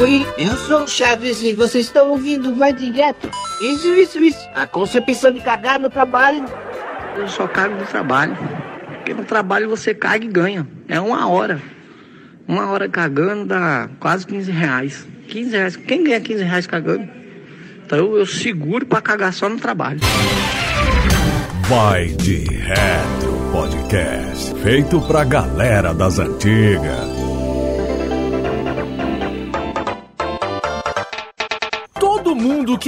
Oi, eu sou o Chaves e vocês estão ouvindo Vai Direto. Isso, isso, isso. A você pensando em cagar no trabalho. Eu só cago no trabalho. Porque no trabalho você caga e ganha. É uma hora. Uma hora cagando dá quase 15 reais. 15 reais. Quem ganha 15 reais cagando? Então eu, eu seguro pra cagar só no trabalho. Vai de Retro Podcast. Feito pra galera das antigas.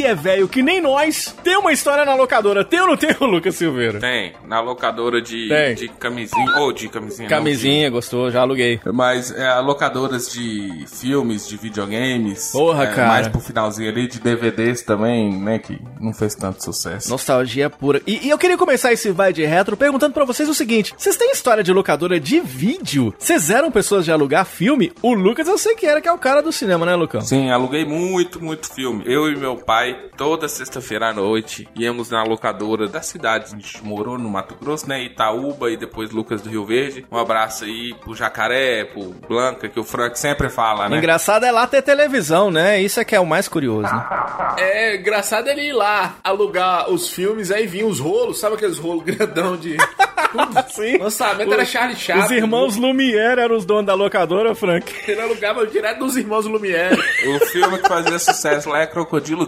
Que é velho que nem nós tem uma história na locadora. Tem ou não tem, Lucas Silveira? Tem, na locadora de, Tem. de camisinha. Ou de camisinha. não, Camisinha, gostou, já aluguei. Mas é, locadoras de filmes, de videogames. Porra, é, cara. Mais pro finalzinho ali, de DVDs também, né? Que não fez tanto sucesso. Nostalgia pura. E, e eu queria começar esse vai de retro perguntando pra vocês o seguinte: vocês têm história de locadora de vídeo? Vocês eram pessoas de alugar filme? O Lucas eu sei que era, que é o cara do cinema, né, Lucão? Sim, aluguei muito, muito filme. Eu e meu pai, toda sexta-feira à noite, íamos na locadora da cidade. A gente morou no Mato Grosso, né? Itaúba e depois Lucas do Rio Verde. Um abraço aí pro Jacaré, pro Blanca, que o Frank sempre fala, O né? engraçado é lá ter televisão, né? Isso é que é o mais curioso, né? É engraçado ele ir lá alugar os filmes, aí vinha os rolos, sabe aqueles rolos grandão de. Sim. Lançamento era Charlie Chaplin. Os irmãos Lumière eram os donos da locadora, Frank. Ele alugava direto dos irmãos Lumière. O filme que fazia sucesso lá é Crocodilo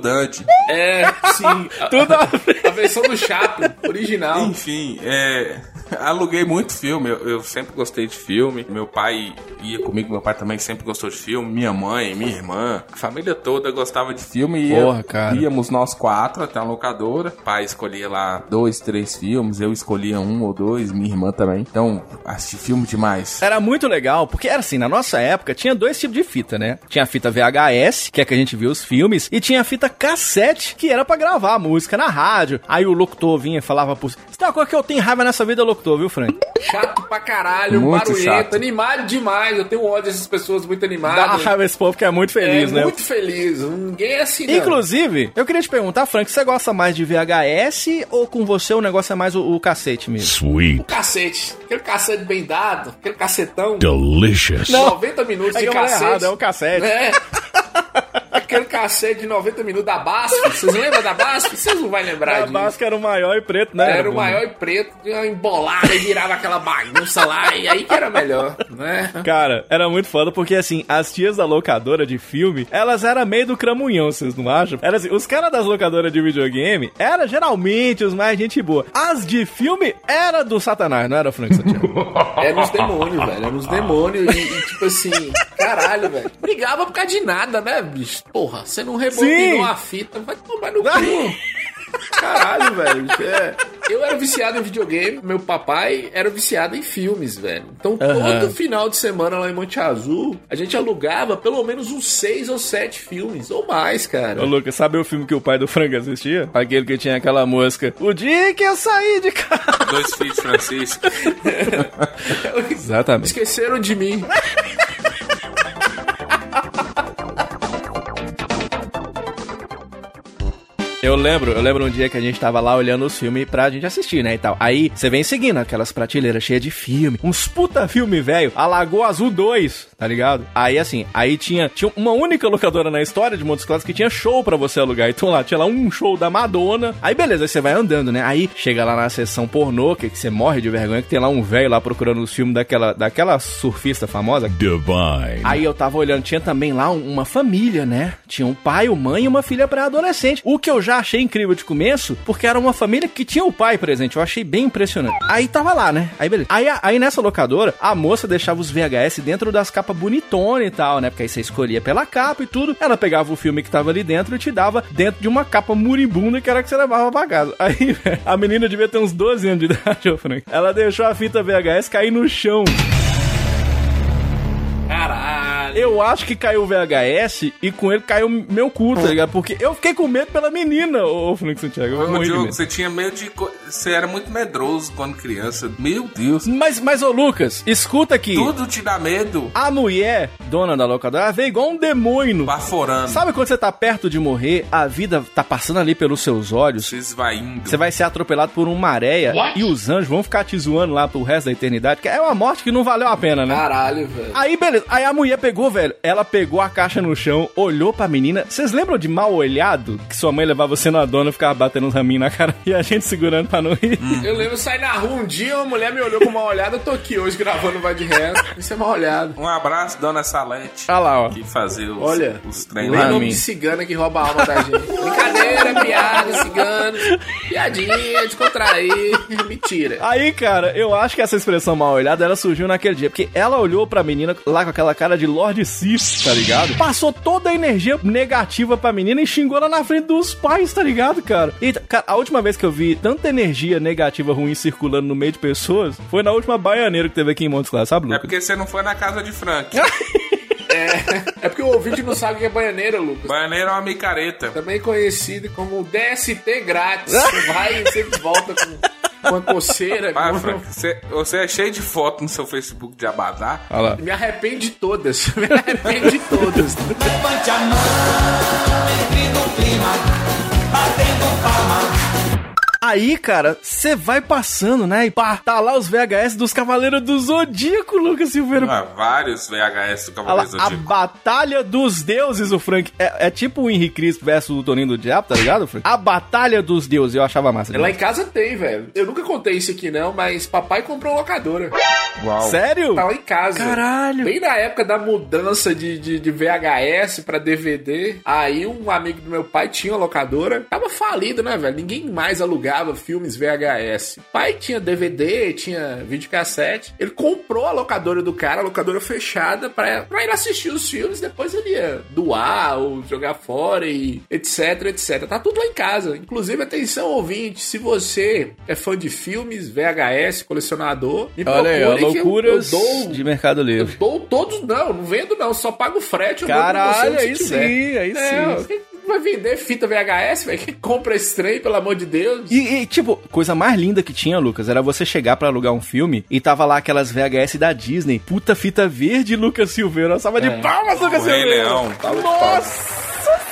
É, sim. A, Tudo a a versão do Chaplin, original. Enfim, é, aluguei muito filme. Eu, eu sempre gostei de filme. Meu pai ia comigo, meu pai também sempre gostou de filme. Minha mãe, minha irmã, a família toda gostava de filme. E ia- Porra, cara. íamos nós quatro até a locadora. O pai escolhia lá dois, três filmes. Eu escolhia um ou dois, minha irmã também. Então, assisti filme demais. Era muito legal, porque era assim, na nossa época tinha dois tipos de fita, né? Tinha a fita VHS, que é que a gente via os filmes, e tinha a fita cassete, que era pra gravar a música na rádio. Aí o locutor vinha e falava por. Você tem uma coisa que eu tenho raiva nessa vida, locutor, viu, Frank? Chato pra caralho, Muito barulhento, chato. animado demais. Eu tenho ódio dessas pessoas muito animadas. raiva esse povo que é muito É feliz, né? muito feliz. Ninguém é assim, não. Inclusive, eu queria te perguntar, Frank, você gosta mais de VHS ou com você o negócio é mais o, o cacete mesmo? Sweet. Cacete. Aquele cacete bem dado, aquele cacetão. Delicious. 90 minutos É de cacete. errado, é o cacete. É. Aquele cacete de 90 minutos da BASF. Vocês lembram da BASF? Vocês não vão lembrar A disso. máscara era o maior e preto, né? Era o maior e preto, embolada e virava aquela bagunça lá, e aí que era melhor, né? Cara, era muito foda porque assim, as tias da locadora de filme, elas eram meio do cramunhão, vocês não acham? Era assim, os caras das locadoras de videogame era geralmente os mais gente boa. As de filme era do Satanás, não era, Frank Santiago? Era nos demônios, velho. Era nos demônios. E, e, tipo assim, caralho, velho. Brigava por causa de nada, né, bicho? Porra, você não Sim. rebobinou a fita, vai tomar no cu. Caralho, velho. É. Eu era viciado em videogame, meu papai era viciado em filmes, velho. Então, todo final de semana lá em Monte Azul, a gente alugava pelo menos uns seis ou sete filmes, ou mais, cara. Ô, Lucas, sabe o filme que o pai do Frank assistia? Aquele que tinha aquela música, o dia que eu saí de casa. Dois filhos Francisco. Exatamente. Esqueceram de mim. Eu lembro, eu lembro um dia que a gente tava lá olhando os filmes pra gente assistir, né, e tal. Aí, você vem seguindo aquelas prateleiras cheias de filme, uns puta filme velho, a Lagoa Azul 2, tá ligado? Aí, assim, aí tinha, tinha uma única locadora na história de Montes Claros que tinha show pra você alugar. Então lá, tinha lá um show da Madonna. Aí, beleza, aí você vai andando, né? Aí, chega lá na sessão pornô, que, que você morre de vergonha, que tem lá um velho lá procurando os filmes daquela, daquela surfista famosa, Divine. Aí eu tava olhando, tinha também lá um- uma família, né? Tinha um pai, uma mãe e uma filha pré-adolescente. O que eu já achei incrível de começo, porque era uma família que tinha o pai presente. Eu achei bem impressionante. Aí tava lá, né? Aí beleza. Aí, aí nessa locadora, a moça deixava os VHS dentro das capas bonitona e tal, né? Porque aí você escolhia pela capa e tudo. Ela pegava o filme que tava ali dentro e te dava dentro de uma capa muribunda que era que você levava pra casa. Aí, a menina devia ter uns 12 anos de idade, ô Frank. Ela deixou a fita VHS cair no chão. Caralho. Eu acho que caiu o VHS e com ele caiu meu cu, tá ligado? Porque eu fiquei com medo pela menina, ô Frank Santiago. Eu Ô, Diogo, medo. você tinha medo de. co- Você era muito medroso quando criança. Meu Deus. Mas, mas, ô Lucas, escuta aqui. Tudo te dá medo. A mulher, dona da locadora, veio igual um demônio. Baforando. Sabe quando você tá perto de morrer, a vida tá passando ali pelos seus olhos, Se esvaindo. você vai ser atropelado por uma areia e os anjos vão ficar te zoando lá pro resto da eternidade, que é uma morte que não valeu a pena, né? Caralho, velho. Aí, beleza. Aí a mulher pegou chegou, velho, ela pegou a caixa no chão, olhou pra menina. Vocês lembram de mal olhado? Que sua mãe levava você na dona e ficava batendo uns raminhos na cara e a gente segurando pra não rir. Eu lembro sair na rua um dia, uma mulher me olhou com uma olhada, eu tô aqui hoje gravando Vai de Reto. Isso é mal olhado. Um abraço, dona Salete. Olha lá, ó. Que fazia os, Olha, os treinos. nome de cigana que rouba a alma da gente. Brincadeira, piada, cigano. Piadinha, descontrair. Mentira. Aí, cara, eu acho que essa expressão mal olhada, ela surgiu naquele dia. Porque ela olhou pra menina lá com aquela cara de Lord Sif, tá ligado? Passou toda a energia negativa pra menina e xingou ela na frente dos pais, tá ligado, cara? E, cara, a última vez que eu vi tanta energia negativa ruim circulando no meio de pessoas foi na última baianeira que teve aqui em Montes Claros, sabe, É Lucas? porque você não foi na casa de Frank. É porque o ouvinte não sabe o que é baianeira, Lucas. Baianeira é uma micareta. Também conhecido como DST grátis. Você vai e sempre volta com, com a coceira. Com- Frank, você, você é cheio de foto no seu Facebook de Abadá. Olha lá. Me arrepende de todas. Me arrepende de todas. Levante a mão, entre no clima, batendo palma. Aí, cara, você vai passando, né? E pá, tá lá os VHS dos Cavaleiros do Zodíaco, Lucas Silveira. Ah, vários VHS do Cavaleiro a Zodíaco. Batalha dos Deuses, o Frank. É, é tipo o Henrique Cristo versus o Toninho do Diabo, tá ligado, Frank? A Batalha dos Deuses, eu achava massa. Lá em casa tem, velho. Eu nunca contei isso aqui não, mas papai comprou uma locadora. Uau. Sério? Tá lá em casa. Caralho. Bem na época da mudança de, de, de VHS pra DVD, aí um amigo do meu pai tinha uma locadora. Tava falido, né, velho? Ninguém mais alugava filmes VHS. Pai tinha DVD, tinha videocassete. Ele comprou a locadora do cara, a locadora fechada, pra, pra ele assistir os filmes. Depois ele ia doar ou jogar fora e etc, etc. Tá tudo lá em casa. Inclusive, atenção, ouvinte, se você é fã de filmes, VHS, colecionador, me Olha aí, ó, que eu- loucuras eu dou de Mercado eu Livre. dou todos, não, não vendo não, só pago o frete. eu Caralho, aí sim, aí É, sim. Vai vender fita VHS, velho? Quem compra esse trem, pelo amor de Deus? E, e, tipo, coisa mais linda que tinha, Lucas, era você chegar pra alugar um filme e tava lá aquelas VHS da Disney. Puta fita verde, Lucas Silveira. Uma salva de palmas, Lucas O Rei Silveira. Leão. Nossa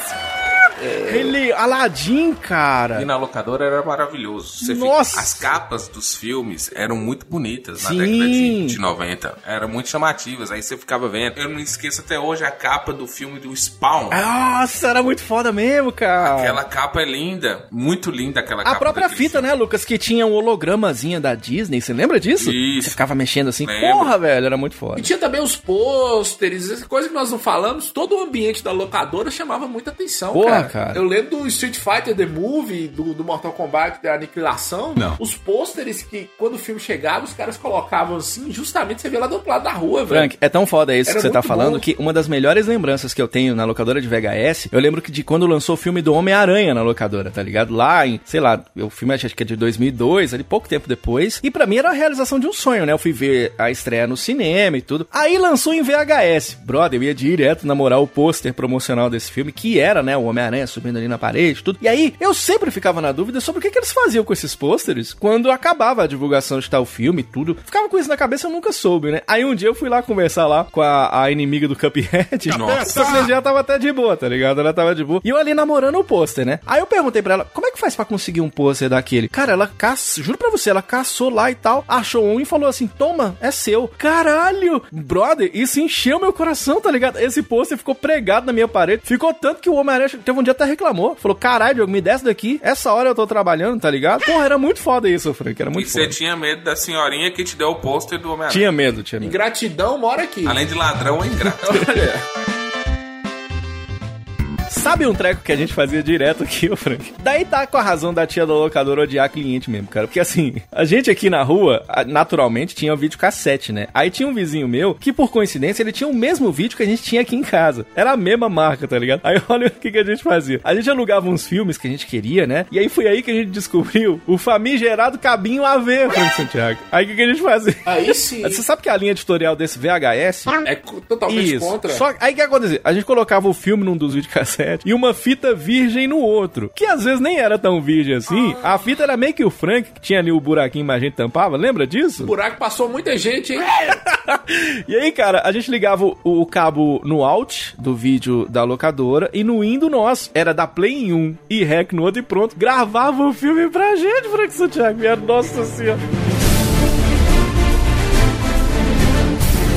Rei Leão. Aladdin, cara. E na locadora era maravilhoso. Você Nossa! fica- As capas dos filmes eram muito bonitas na Sim. década de, de 90. Eram muito chamativas. Aí você ficava vendo. Eu não esqueço até hoje a capa do filme do Spawn. Nossa, era muito foda mesmo, cara. Aquela capa é linda. Muito linda aquela A capa. própria daquele fita, né, Lucas, que tinha um hologramazinha da Disney, você lembra disso? Isso. Você ficava mexendo assim. Lembro. Porra, velho, era muito foda. E tinha também os pôsteres, essa coisa que nós não falamos, todo o ambiente da locadora chamava muita atenção, Porra, cara. Cara. Eu lembro do Street Fighter The Movie, do, do Mortal Kombat da Aniquilação. Não. Os pôsteres que, quando o filme chegava, os caras colocavam assim, justamente você vê lá do outro lado da rua, velho. Frank, é tão foda isso Era que você tá falando bom. que uma das melhores lembranças que eu tenho na locadora de VHS, eu lembro que de quando lançou o filme do Homem-Aranha na locadora, tá ligado? Lá em, sei lá, o filme acho que é de 2002, ali pouco tempo depois. E pra mim era a realização de um sonho, né? Eu fui ver a estreia no cinema e tudo. Aí lançou em VHS. Brother, eu ia direto namorar o pôster promocional desse filme, que era, né, o Homem-Aranha subindo ali na parede, tudo. E aí eu sempre ficava na dúvida sobre o que, que eles faziam com esses pôsteres quando acabava a divulgação de tal filme e tudo. Ficava com isso na cabeça, eu nunca soube, né? Aí um dia eu fui lá conversar lá com a, a inimiga do Cuphead. Nossa. Só que dia tava até de boa, tá ligado? Ela tava de boa. E eu ali namorando o pôster, né? Aí eu perguntei pra ela, como é que faz pra conseguir um pôster daquele? Cara, ela caçou, juro pra você, ela caçou lá e tal, achou um e falou assim, toma, é seu. Caralho! Brother, isso encheu meu coração, tá ligado? Esse pôster ficou pregado na minha parede. Ficou tanto que o Homem-Aranha teve um dia até reclamou. Falou, caralho, Diogo, me desce daqui. Essa hora eu tô trabalhando, tá ligado? Porra, era muito foda isso, Frank, era E muito você foda. tinha medo da senhorinha que te deu o pôster do Homem-Aranha. Tinha medo, tinha medo. Ingratidão mora aqui. Além de ladrão, é ingrato. Sabe um treco que a gente fazia direto aqui, ô Frank? Daí tá com a razão da tia da locadora odiar cliente mesmo, cara. Porque assim, a gente aqui na rua, naturalmente, tinha videocassete, né? Aí tinha um vizinho meu que, por coincidência, ele tinha o mesmo vídeo que a gente tinha aqui em casa. Era a mesma marca, tá ligado? Aí olha o que, que a gente fazia. A gente alugava uns filmes que a gente queria, né? E aí foi aí que a gente descobriu o famigerado cabinho AV, Frank Santiago. Aí o que, que a gente fazia? Aí sim. Você sabe que a linha editorial desse VHS É totalmente isso. contra. Só aí o que acontecia? A gente colocava o filme num dos videocassetes e uma fita virgem no outro. Que às vezes nem era tão virgem assim. A fita era meio que o Frank, que tinha ali o buraquinho, mas a gente tampava. Lembra disso? O buraco passou muita gente, hein? E aí, cara, a gente ligava o, o cabo no out do vídeo da locadora e no in do nosso. Era da Play em um e rec no outro e pronto. Gravava o filme pra gente, Frank Santiago. Minha nossa senhora.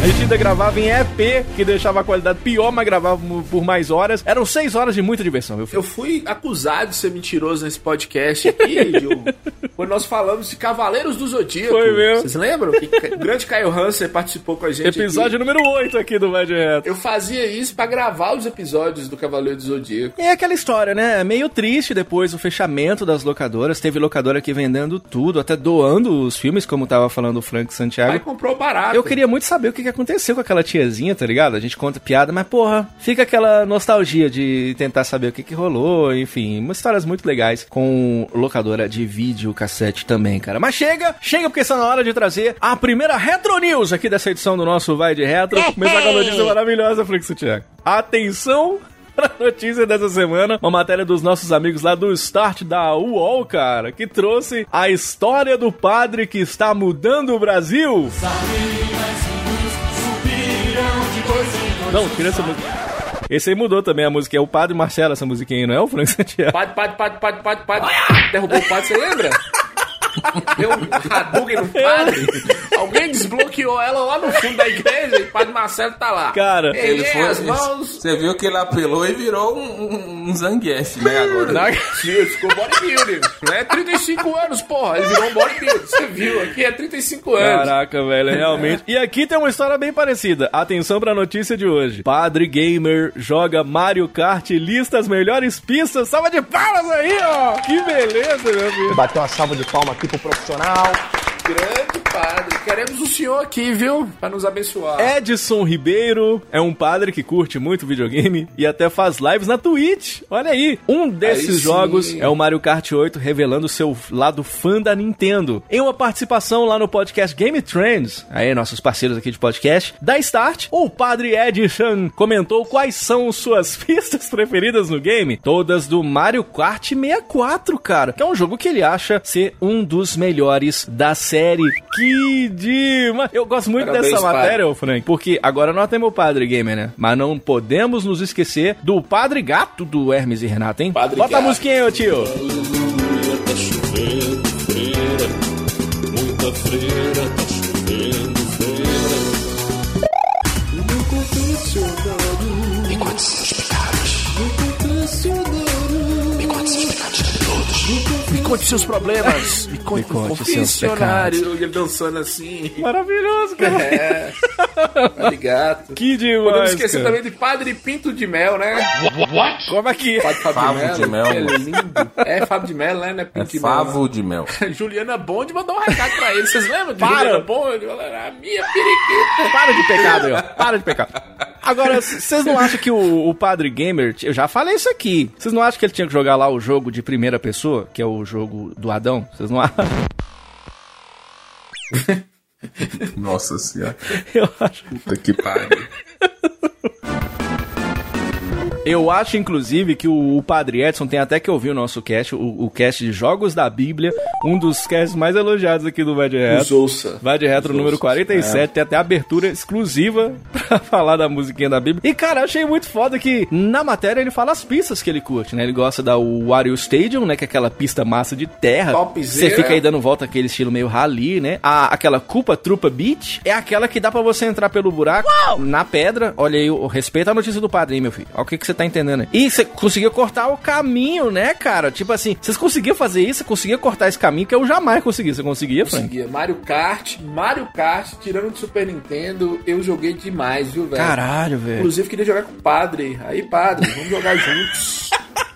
A gente ainda gravava em EP, que deixava a qualidade pior, mas gravava por mais horas. Eram seis horas de muita diversão, meu filho. Eu fui acusado de ser mentiroso nesse podcast aqui, quando nós falamos de Cavaleiros do Zodíaco. Foi mesmo. Vocês lembram? Que o grande Caio Hanser participou com a gente. Episódio aqui. número 8 aqui do Vai Direto. Eu fazia isso pra gravar os episódios do Cavaleiro do Zodíaco. É aquela história, né? É meio triste depois o fechamento das locadoras. Teve locadora aqui vendendo tudo, até doando os filmes, como tava falando o Frank Santiago. Aí comprou barato. Eu queria muito saber o que que aconteceu com aquela tiazinha, tá ligado? A gente conta piada, mas porra, fica aquela nostalgia de tentar saber o que que rolou, enfim, umas histórias muito legais com locadora de vídeo cassete também, cara. Mas chega, chega porque está na hora de trazer a primeira Retro News aqui dessa edição do nosso Vai de Retro. Começar com a notícia maravilhosa, Frank Santiago. Atenção pra notícia dessa semana, uma matéria dos nossos amigos lá do Start da UOL, cara, que trouxe a história do padre que está mudando o Brasil. Não, tira essa música. Esse aí mudou também a música, é o Padre Marcelo, essa musiquinha aí, não é o Frank Santiago? Padre, padre, padre, padre, padre, padre. Derrubou o padre, você lembra? Deu um Hadouken no padre. Alguém desbloqueou ela lá no fundo da igreja e o padre Marcelo tá lá. Cara, ele Ele foi. as mãos. Você viu que ele apelou e virou um, um, um Zangief, né? Agora. Não, ficou bodybuilder. Não é 35 anos, porra. Ele virou um bodybuilder. Você viu? Aqui é 35 anos. Caraca, velho, realmente. E aqui tem uma história bem parecida. Atenção pra notícia de hoje. Padre Gamer joga Mario Kart e lista as melhores pistas. Salva de palmas aí, ó. Que beleza, meu filho. Bater uma salva de palma pro profissional. Grande padre. Queremos o senhor aqui, viu? Pra nos abençoar. Edson Ribeiro é um padre que curte muito videogame e até faz lives na Twitch. Olha aí. Um desses Aí jogos é o Mario Kart 8, revelando seu lado fã da Nintendo. Em uma participação lá no podcast Game Trends, aí nossos parceiros aqui de podcast, da Start, o padre Edson comentou quais são suas pistas preferidas no game. Todas do Mario Kart 64, cara. Que é um jogo que ele acha ser um dos melhores da série. Que demais! Eu gosto muito Parabéns, dessa matéria, ô Frank, porque agora nós temos o Padre Gamer, né? Mas não podemos nos esquecer do Padre Gato do Hermes e Renato, hein? Padre Bota a Gato. musiquinha aí, ô tio. Tá chovendo, freira, muita freira, tá chovendo, conte seus problemas. Me conte, Me conte confessionário. Ele dançando assim. Maravilhoso, cara. É. Padre gato. Que Podemos demais, esquecer cara. também de Padre Pinto de Mel, né? Como aqui? Padre Fábio Favo de Mel. Que é lindo. É Fábio de Mel, né? Não é É Pinto de favo de mel. Mel. Juliana Bond mandou um recado pra ele. Vocês lembram de Para. Juliana Bond? Ela, A minha periquita. Para de pecado aí, ó. Para de pecado. Agora, vocês não acham que o, o Padre Gamer, eu já falei isso aqui, vocês não acham que ele tinha que jogar lá o jogo de primeira pessoa, que é o jogo do Adão? Vocês não acham? Nossa senhora. Eu acho. Puta que pariu. Eu acho, inclusive, que o, o Padre Edson tem até que ouvir o nosso cast, o, o cast de Jogos da Bíblia, um dos casts mais elogiados aqui do Vai de Os Retro. ouça. Vai de Retro Os número ouças. 47, tem até abertura exclusiva pra falar da musiquinha da Bíblia. E, cara, eu achei muito foda que na matéria ele fala as pistas que ele curte, né? Ele gosta da Wario Stadium, né? Que é aquela pista massa de terra. Você fica aí dando volta aquele estilo meio rally, né? A, aquela Culpa Trupa Beach é aquela que dá pra você entrar pelo buraco na pedra. Olha aí, o, respeita a notícia do padre, hein, meu filho. Olha o que que você tá entendendo. E você conseguiu cortar o caminho, né, cara? Tipo assim, vocês conseguiam fazer isso? Você conseguia cortar esse caminho que eu jamais consegui. Você conseguia, Frank? Conseguia. Mario Kart, Mario Kart, tirando de Super Nintendo, eu joguei demais, viu, velho? Caralho, velho. Inclusive queria jogar com o padre. Aí, padre, vamos jogar juntos.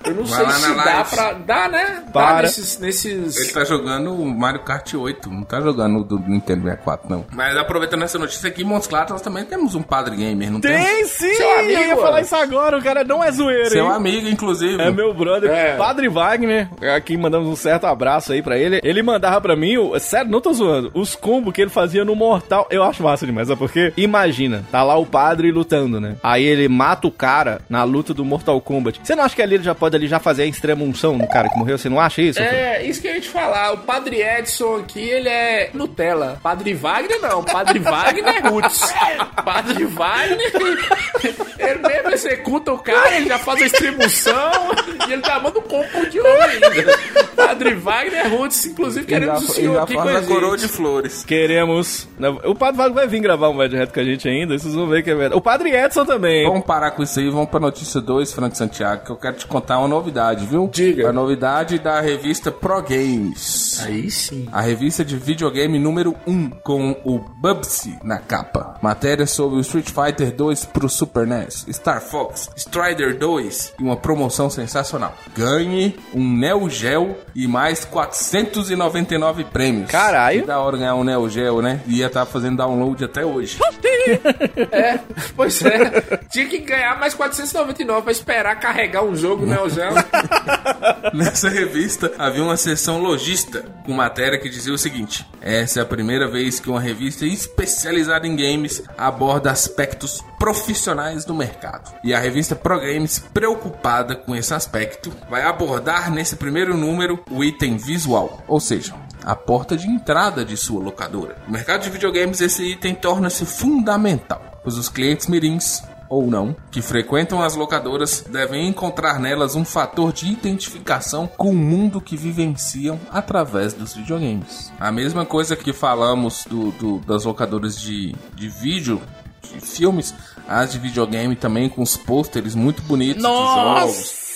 Eu não Vai sei se dá live. pra. Dá, né? Para. Dá nesses. nesses... Ele tá jogando o Mario Kart 8, não tá jogando o do Nintendo 64, não. Mas aproveitando essa notícia aqui, em Montes Claros nós também temos um padre gamer, não temos? Tem sim! Seu amigo, eu ia falar isso agora, o cara não é zoeiro, Seu hein? amigo, inclusive. É meu brother, É. Padre Wagner. Aqui mandamos um certo abraço aí pra ele. Ele mandava pra mim, o- sério, não tô zoando, os combos que ele fazia no Mortal. Eu acho massa demais, sabe por quê? Imagina, tá lá o padre lutando, né? Aí ele mata o cara na luta do Mortal Kombat. Você não acha que ali ele já pode ali já fazer a extrema unção no cara que morreu? Você não acha isso? É, isso que eu ia te falar. O Padre Edson aqui, ele é Nutella. Padre Wagner não. Padre Wagner é Roots. Padre Wagner Ele mesmo executa o cara, ele já faz a distribuição e ele tá manda um copo de ouro ainda. Padre Wagner Rhodes, inclusive, queremos já- o senhor aqui com a a coroa gente. de flores. Queremos. O Padre Vago vai vir gravar um de Reto com a gente ainda, vocês vão ver que é verdade. O Padre Edson também. Vamos parar com isso aí, vamos pra notícia 2, Frank Santiago, que eu quero te contar uma novidade, viu? Diga. A novidade da revista Pro Games. Aí sim. A revista de videogame número 1, com o Bubsy na capa. Matéria sobre o Street Fighter 2 pro Super NES, Star Fox, Strider 2 e uma promoção sensacional. Ganhe um Neo Geo e mais 499 prêmios. Caralho. Que da hora ganhar um Neo Geo, né? Ia estar fazendo download até hoje. É, pois é. Tinha que ganhar mais 499 pra esperar carregar um jogo Neo Geo. Nessa revista havia uma seção lojista com matéria que dizia o seguinte: essa é a primeira vez que uma revista especializada em games aborda aspectos profissionais do mercado. E a revista Pro Games, preocupada com esse aspecto, vai abordar nesse primeiro número o item visual, ou seja, a porta de entrada de sua locadora. No mercado de videogames, esse item torna-se fundamental, pois os clientes mirins ou não, que frequentam as locadoras devem encontrar nelas um fator de identificação com o mundo que vivenciam através dos videogames. A mesma coisa que falamos do, do- das locadoras de, de vídeo, de filmes, as de videogame também com os pôsteres muito bonitos de jogos.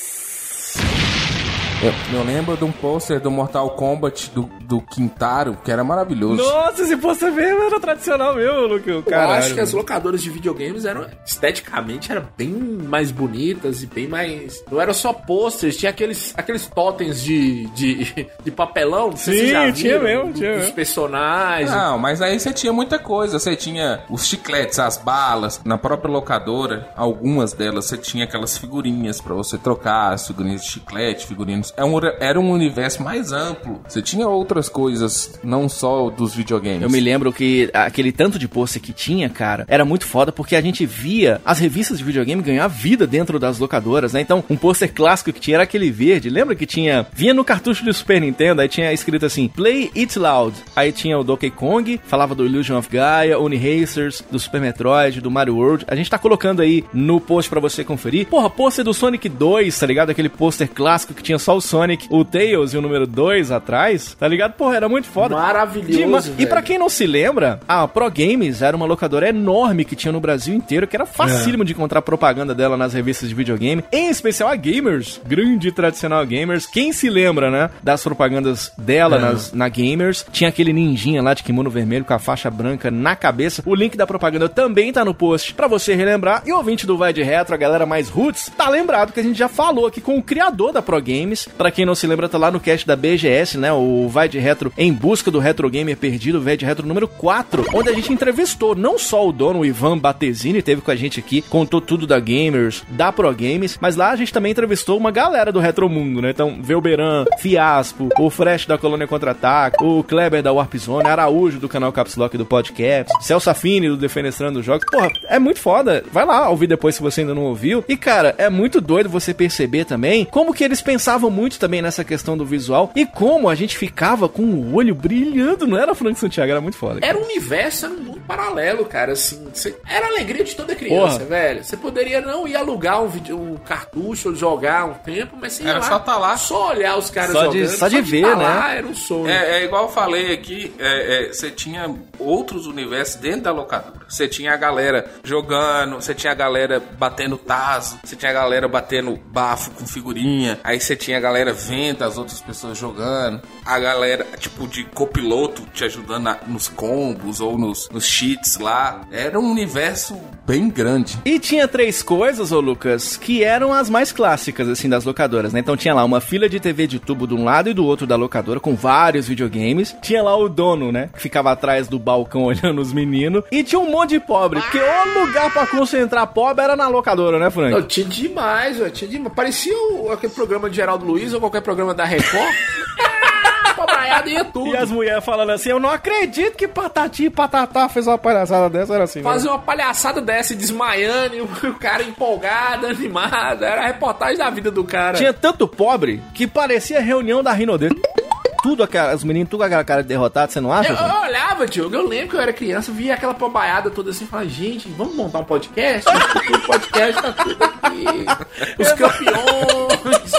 Eu, eu lembro de um pôster do Mortal Kombat do, do Quintaro, que era maravilhoso. Nossa, esse pôster mesmo era tradicional mesmo, Luke. Eu Caralho. acho que as locadoras de videogames eram esteticamente eram bem mais bonitas e bem mais. Não eram só posters, tinha aqueles, aqueles totens de, de, de papelão. Sim, tinha viram, mesmo, tinha mesmo. personagens. Não, mas aí você tinha muita coisa. Você tinha os chicletes, as balas. Na própria locadora, algumas delas você tinha aquelas figurinhas pra você trocar, as figurinhas de chiclete, figurinhas. É era um universo mais amplo. Você tinha outras coisas, não só dos videogames. Eu me lembro que aquele tanto de pôster que tinha, cara, era muito foda porque a gente via as revistas de videogame ganhar vida dentro das locadoras, né? Então, um pôster clássico que tinha era aquele verde. Lembra que tinha. Vinha no cartucho do Super Nintendo, aí tinha escrito assim: Play It Loud. Aí tinha o Donkey Kong, falava do Illusion of Gaia, Oni Racers, do Super Metroid, do Mario World. A gente tá colocando aí no post pra você conferir. Porra, pôster do Sonic 2, tá ligado? Aquele pôster clássico que tinha só o Sonic, o Tails e o número 2 atrás, tá ligado? Porra, era muito foda. Maravilhoso, Dema- E pra quem não se lembra, a Pro Games era uma locadora enorme que tinha no Brasil inteiro, que era facílimo de encontrar propaganda dela nas revistas de videogame, em especial a Gamers, grande e tradicional Gamers. Quem se lembra, né, das propagandas dela nas, na Gamers? Tinha aquele ninjinha lá de kimono vermelho com a faixa branca na cabeça. O link da propaganda também tá no post pra você relembrar. E o ouvinte do Vai de Retro, a galera mais roots, tá lembrado que a gente já falou aqui com o criador da Pro Games. Pra quem não se lembra, tá lá no cast da BGS, né, o Vai de Retro em busca do Retro Gamer perdido, Vai de Retro número 4, onde a gente entrevistou não só o dono, o Ivan Batesini, teve com a gente aqui, contou tudo da Gamers, da Pro Games, mas lá a gente também entrevistou uma galera do Retro Mundo, né? Então, Velberan, Fiaspo, o Fresh da Colônia Contra-Ataque, o Kleber da Warp Zone, Araújo do canal Caps Lock do Podcast, Celso Affini do Defenestrando Jogos. Porra, é muito foda. Vai lá ouvir depois se você ainda não ouviu. E, cara, é muito doido você perceber também como que eles pensavam muito também nessa questão do visual e como a gente ficava com o olho brilhando, não era, Frank Santiago? Era muito foda. Era um universo, era um mundo paralelo, cara, assim. cê- era a alegria de toda criança, Porra. velho. Você poderia não ir alugar um, vídeo, um cartucho ou jogar um tempo, mas você ia Era lá, só tá lá. Só olhar os caras Só de- jogando. só de ver, tá né? Lá, era um sonho. É, é igual eu falei aqui, é, é, você tinha outros universos dentro da locadora. Você tinha a galera jogando, você tinha a galera batendo taso, você tinha a galera batendo bafo com figurinha, aí você tinha a galera vendo as outras pessoas jogando, a galera, tipo, de copiloto te ajudando na- nos combos ou nos, nos cheats lá. Era um universo bem grande. E tinha três coisas, ô Lucas, que eram as mais clássicas, assim, das locadoras, né? Então tinha lá uma fila de TV de tubo de um lado e do outro da locadora, com vários videogames. Tinha lá o dono, né? Que ficava atrás do balcão olhando os meninos. E tinha um monte de pobre, porque o lugar pra concentrar pobre era na locadora, né, Frank? Não, tinha demais, velho. Tinha demais. Parecia o- aquele programa de Geraldo Luiz ou qualquer programa da Record. Ia tudo. E as mulheres falando assim, eu não acredito que Patati e Patatá fez uma palhaçada dessa, era assim, né? Fazer uma palhaçada dessa, desmaiando, e o o cara empolgado, animado. Era a reportagem da vida do cara. Tinha tanto pobre que parecia reunião da Rinodê. tudo aquela, os meninos tudo com aquela cara de derrotado, você não acha? Eu, eu olhava, Diogo, eu lembro que eu era criança, via aquela pobaiada toda assim, falava, gente, vamos montar um podcast? O podcast tá tudo. Os campeões.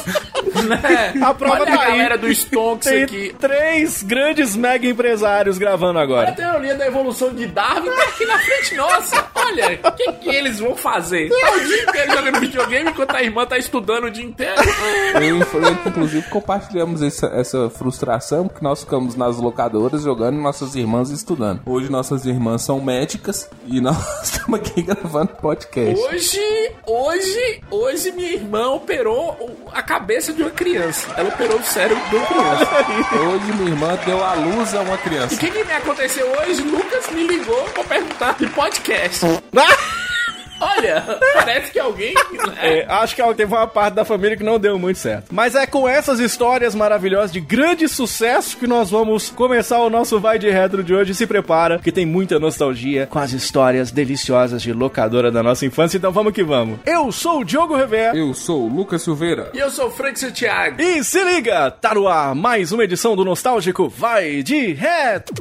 né? A prova Olha tá a aí. galera do Stonks Tem aqui. três grandes mega empresários gravando Olha a agora. teoria da evolução de Darwin tá aqui na frente nossa. Olha, o que, que eles vão fazer? Tá o dia inteiro jogando videogame enquanto a irmã tá estudando o dia inteiro. Eu e inclusive, compartilhamos essa, essa frustração, porque nós ficamos nas locadoras jogando e nossas irmãs estudando. Hoje nossas irmãs são médicas e nós estamos aqui gravando podcast. Hoje, hoje, hoje minha irmã operou o- a cabeça de uma criança. Ela operou o cérebro de uma criança. Hoje minha irmã deu à luz a uma O criança. que, que me aconteceu hoje? Lucas me ligou pra perguntar de podcast. Olha, parece que alguém. né? É, acho que teve uma parte da família que não deu muito certo. Mas é com essas histórias maravilhosas de grande sucesso que nós vamos começar o nosso Vai de Retro de hoje. Se prepara, que tem muita nostalgia com as histórias deliciosas de locadora da nossa infância. Então vamos que vamos. Eu sou o Diogo Rever. Eu sou o Lucas Silveira. E eu sou o Frank Santiago. E se liga, tá no ar mais uma edição do Nostálgico Vai de Retro!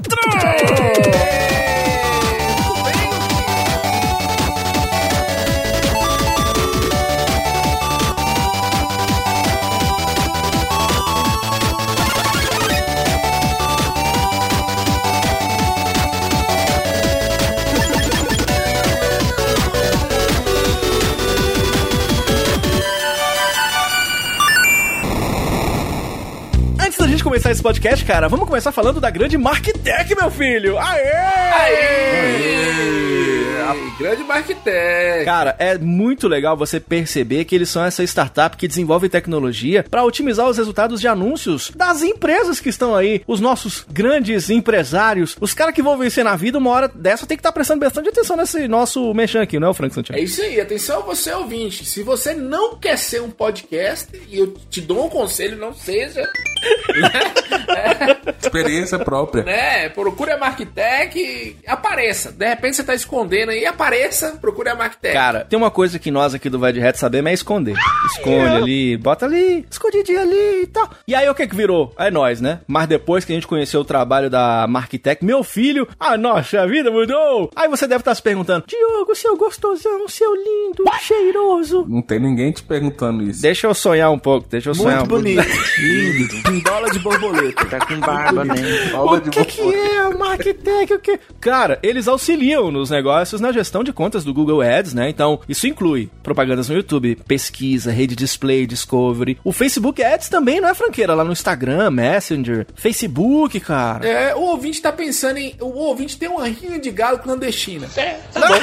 Gente começar esse podcast, cara, vamos começar falando da grande Marktech, meu filho! Aê! Aê! Grande Marquitec. Cara, é muito legal você perceber que eles são essa startup que desenvolve tecnologia para otimizar os resultados de anúncios das empresas que estão aí, os nossos grandes empresários, os caras que vão vencer na vida, uma hora dessa tem que estar prestando bastante atenção nesse nosso mexão aqui, não é Frank Santiago? É isso aí, atenção você ouvinte. Se você não quer ser um podcast, e eu te dou um conselho, não seja. Experiência própria. né? Procure a Marquitec e apareça. De repente você tá escondendo aí, apareça, procure a Marquitec. Cara, tem uma coisa que nós aqui do Vai de Reto sabemos é esconder. Esconde ali, bota ali, escondidinho ali e tal. E aí o que que virou? É nós, né? Mas depois que a gente conheceu o trabalho da Marquitec, meu filho, a nossa vida mudou. Aí você deve estar se perguntando, Diogo, seu gostosão, seu lindo, cheiroso. Não tem ninguém te perguntando isso. Deixa eu sonhar um pouco, deixa eu sonhar um pouco. lindo. Pindola de borboleta. Tá com barba, né? O de que, que é a Marketech? O que? Cara, eles auxiliam nos negócios na gestão de contas do Google Ads, né? Então, isso inclui propagandas no YouTube, pesquisa, rede display, discovery. O Facebook Ads também não é franqueira, lá no Instagram, Messenger, Facebook, cara. É, o ouvinte tá pensando em. O ouvinte tem uma rinha de galo clandestina. É, tá bom.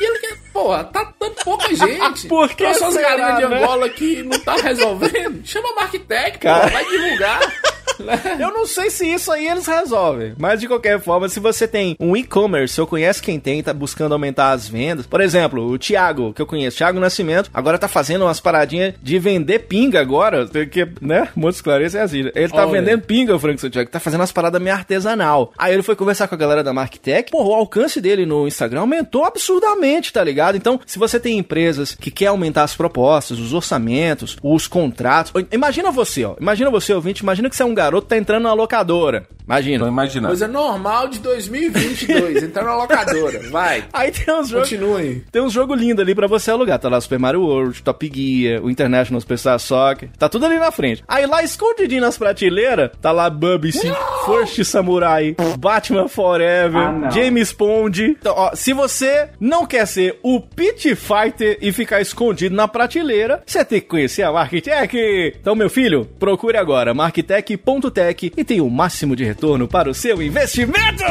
E ele quer. Porra, tá dando pouca gente. Por que será, galinhas de né? Angola que não tá resolvendo. Chama a Marquitec, Cara. porra, vai divulgar. Eu não sei se isso aí eles resolvem, mas de qualquer forma, se você tem um e-commerce, eu conheço quem tem, tá buscando aumentar as vendas. Por exemplo, o Thiago, que eu conheço, Thiago Nascimento, agora tá fazendo umas paradinhas de vender pinga agora, porque, né, muitos esclarecer é assim. Ele tá Olha. vendendo pinga, o Frank Santiago, tá fazendo umas paradas meio artesanal. Aí ele foi conversar com a galera da Marktech, pô, o alcance dele no Instagram aumentou absurdamente, tá ligado? Então, se você tem empresas que quer aumentar as propostas, os orçamentos, os contratos, imagina você, ó, imagina você, ouvinte, imagina que você é um garoto que tá entrando na locadora. Imagina. Tô imaginando. Coisa normal de 2022. Entrar na locadora. Vai. Aí tem uns jogos. Continue. Tem uns jogos lindos ali pra você alugar. Tá lá Super Mario World, Top Gear, o International Superstar Soccer. Tá tudo ali na frente. Aí lá escondidinho nas prateleiras, tá lá Bubby, First Samurai, Batman Forever, James Bond. Então, ó, se você não quer ser o Pit Fighter e ficar escondido na prateleira, você tem que conhecer a Marketech. Então, meu filho, procure agora marketech.tech e tem o máximo de retorno para o seu investimento.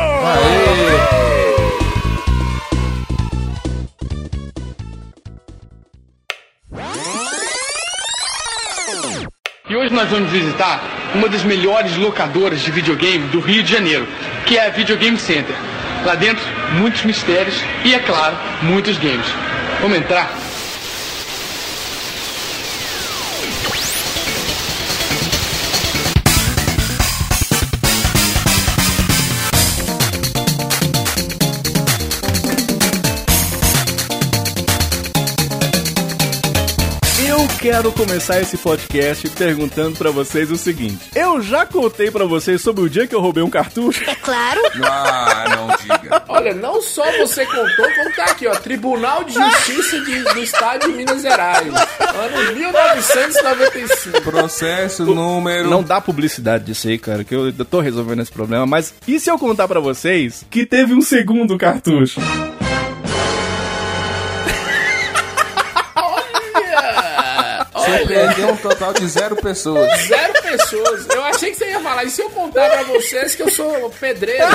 E hoje nós vamos visitar uma das melhores locadoras de videogame do Rio de Janeiro, que é a Videogame Center. Lá dentro, muitos mistérios e, é claro, muitos games. Vamos entrar? Quero começar esse podcast perguntando pra vocês o seguinte. Eu já contei pra vocês sobre o dia que eu roubei um cartucho? É claro. Ah, não diga. Olha, não só você contou, como tá aqui, ó. Tribunal de Justiça de- do Estado de Minas Gerais. Ano 1995. Processo número. Não dá publicidade disso aí, cara, que eu eu tô resolvendo esse problema. Mas e se eu contar pra vocês que teve um segundo cartucho? Perdeu um total de zero pessoas. Zero pessoas. Eu achei que você ia falar. E se eu contar pra vocês que eu sou pedreiro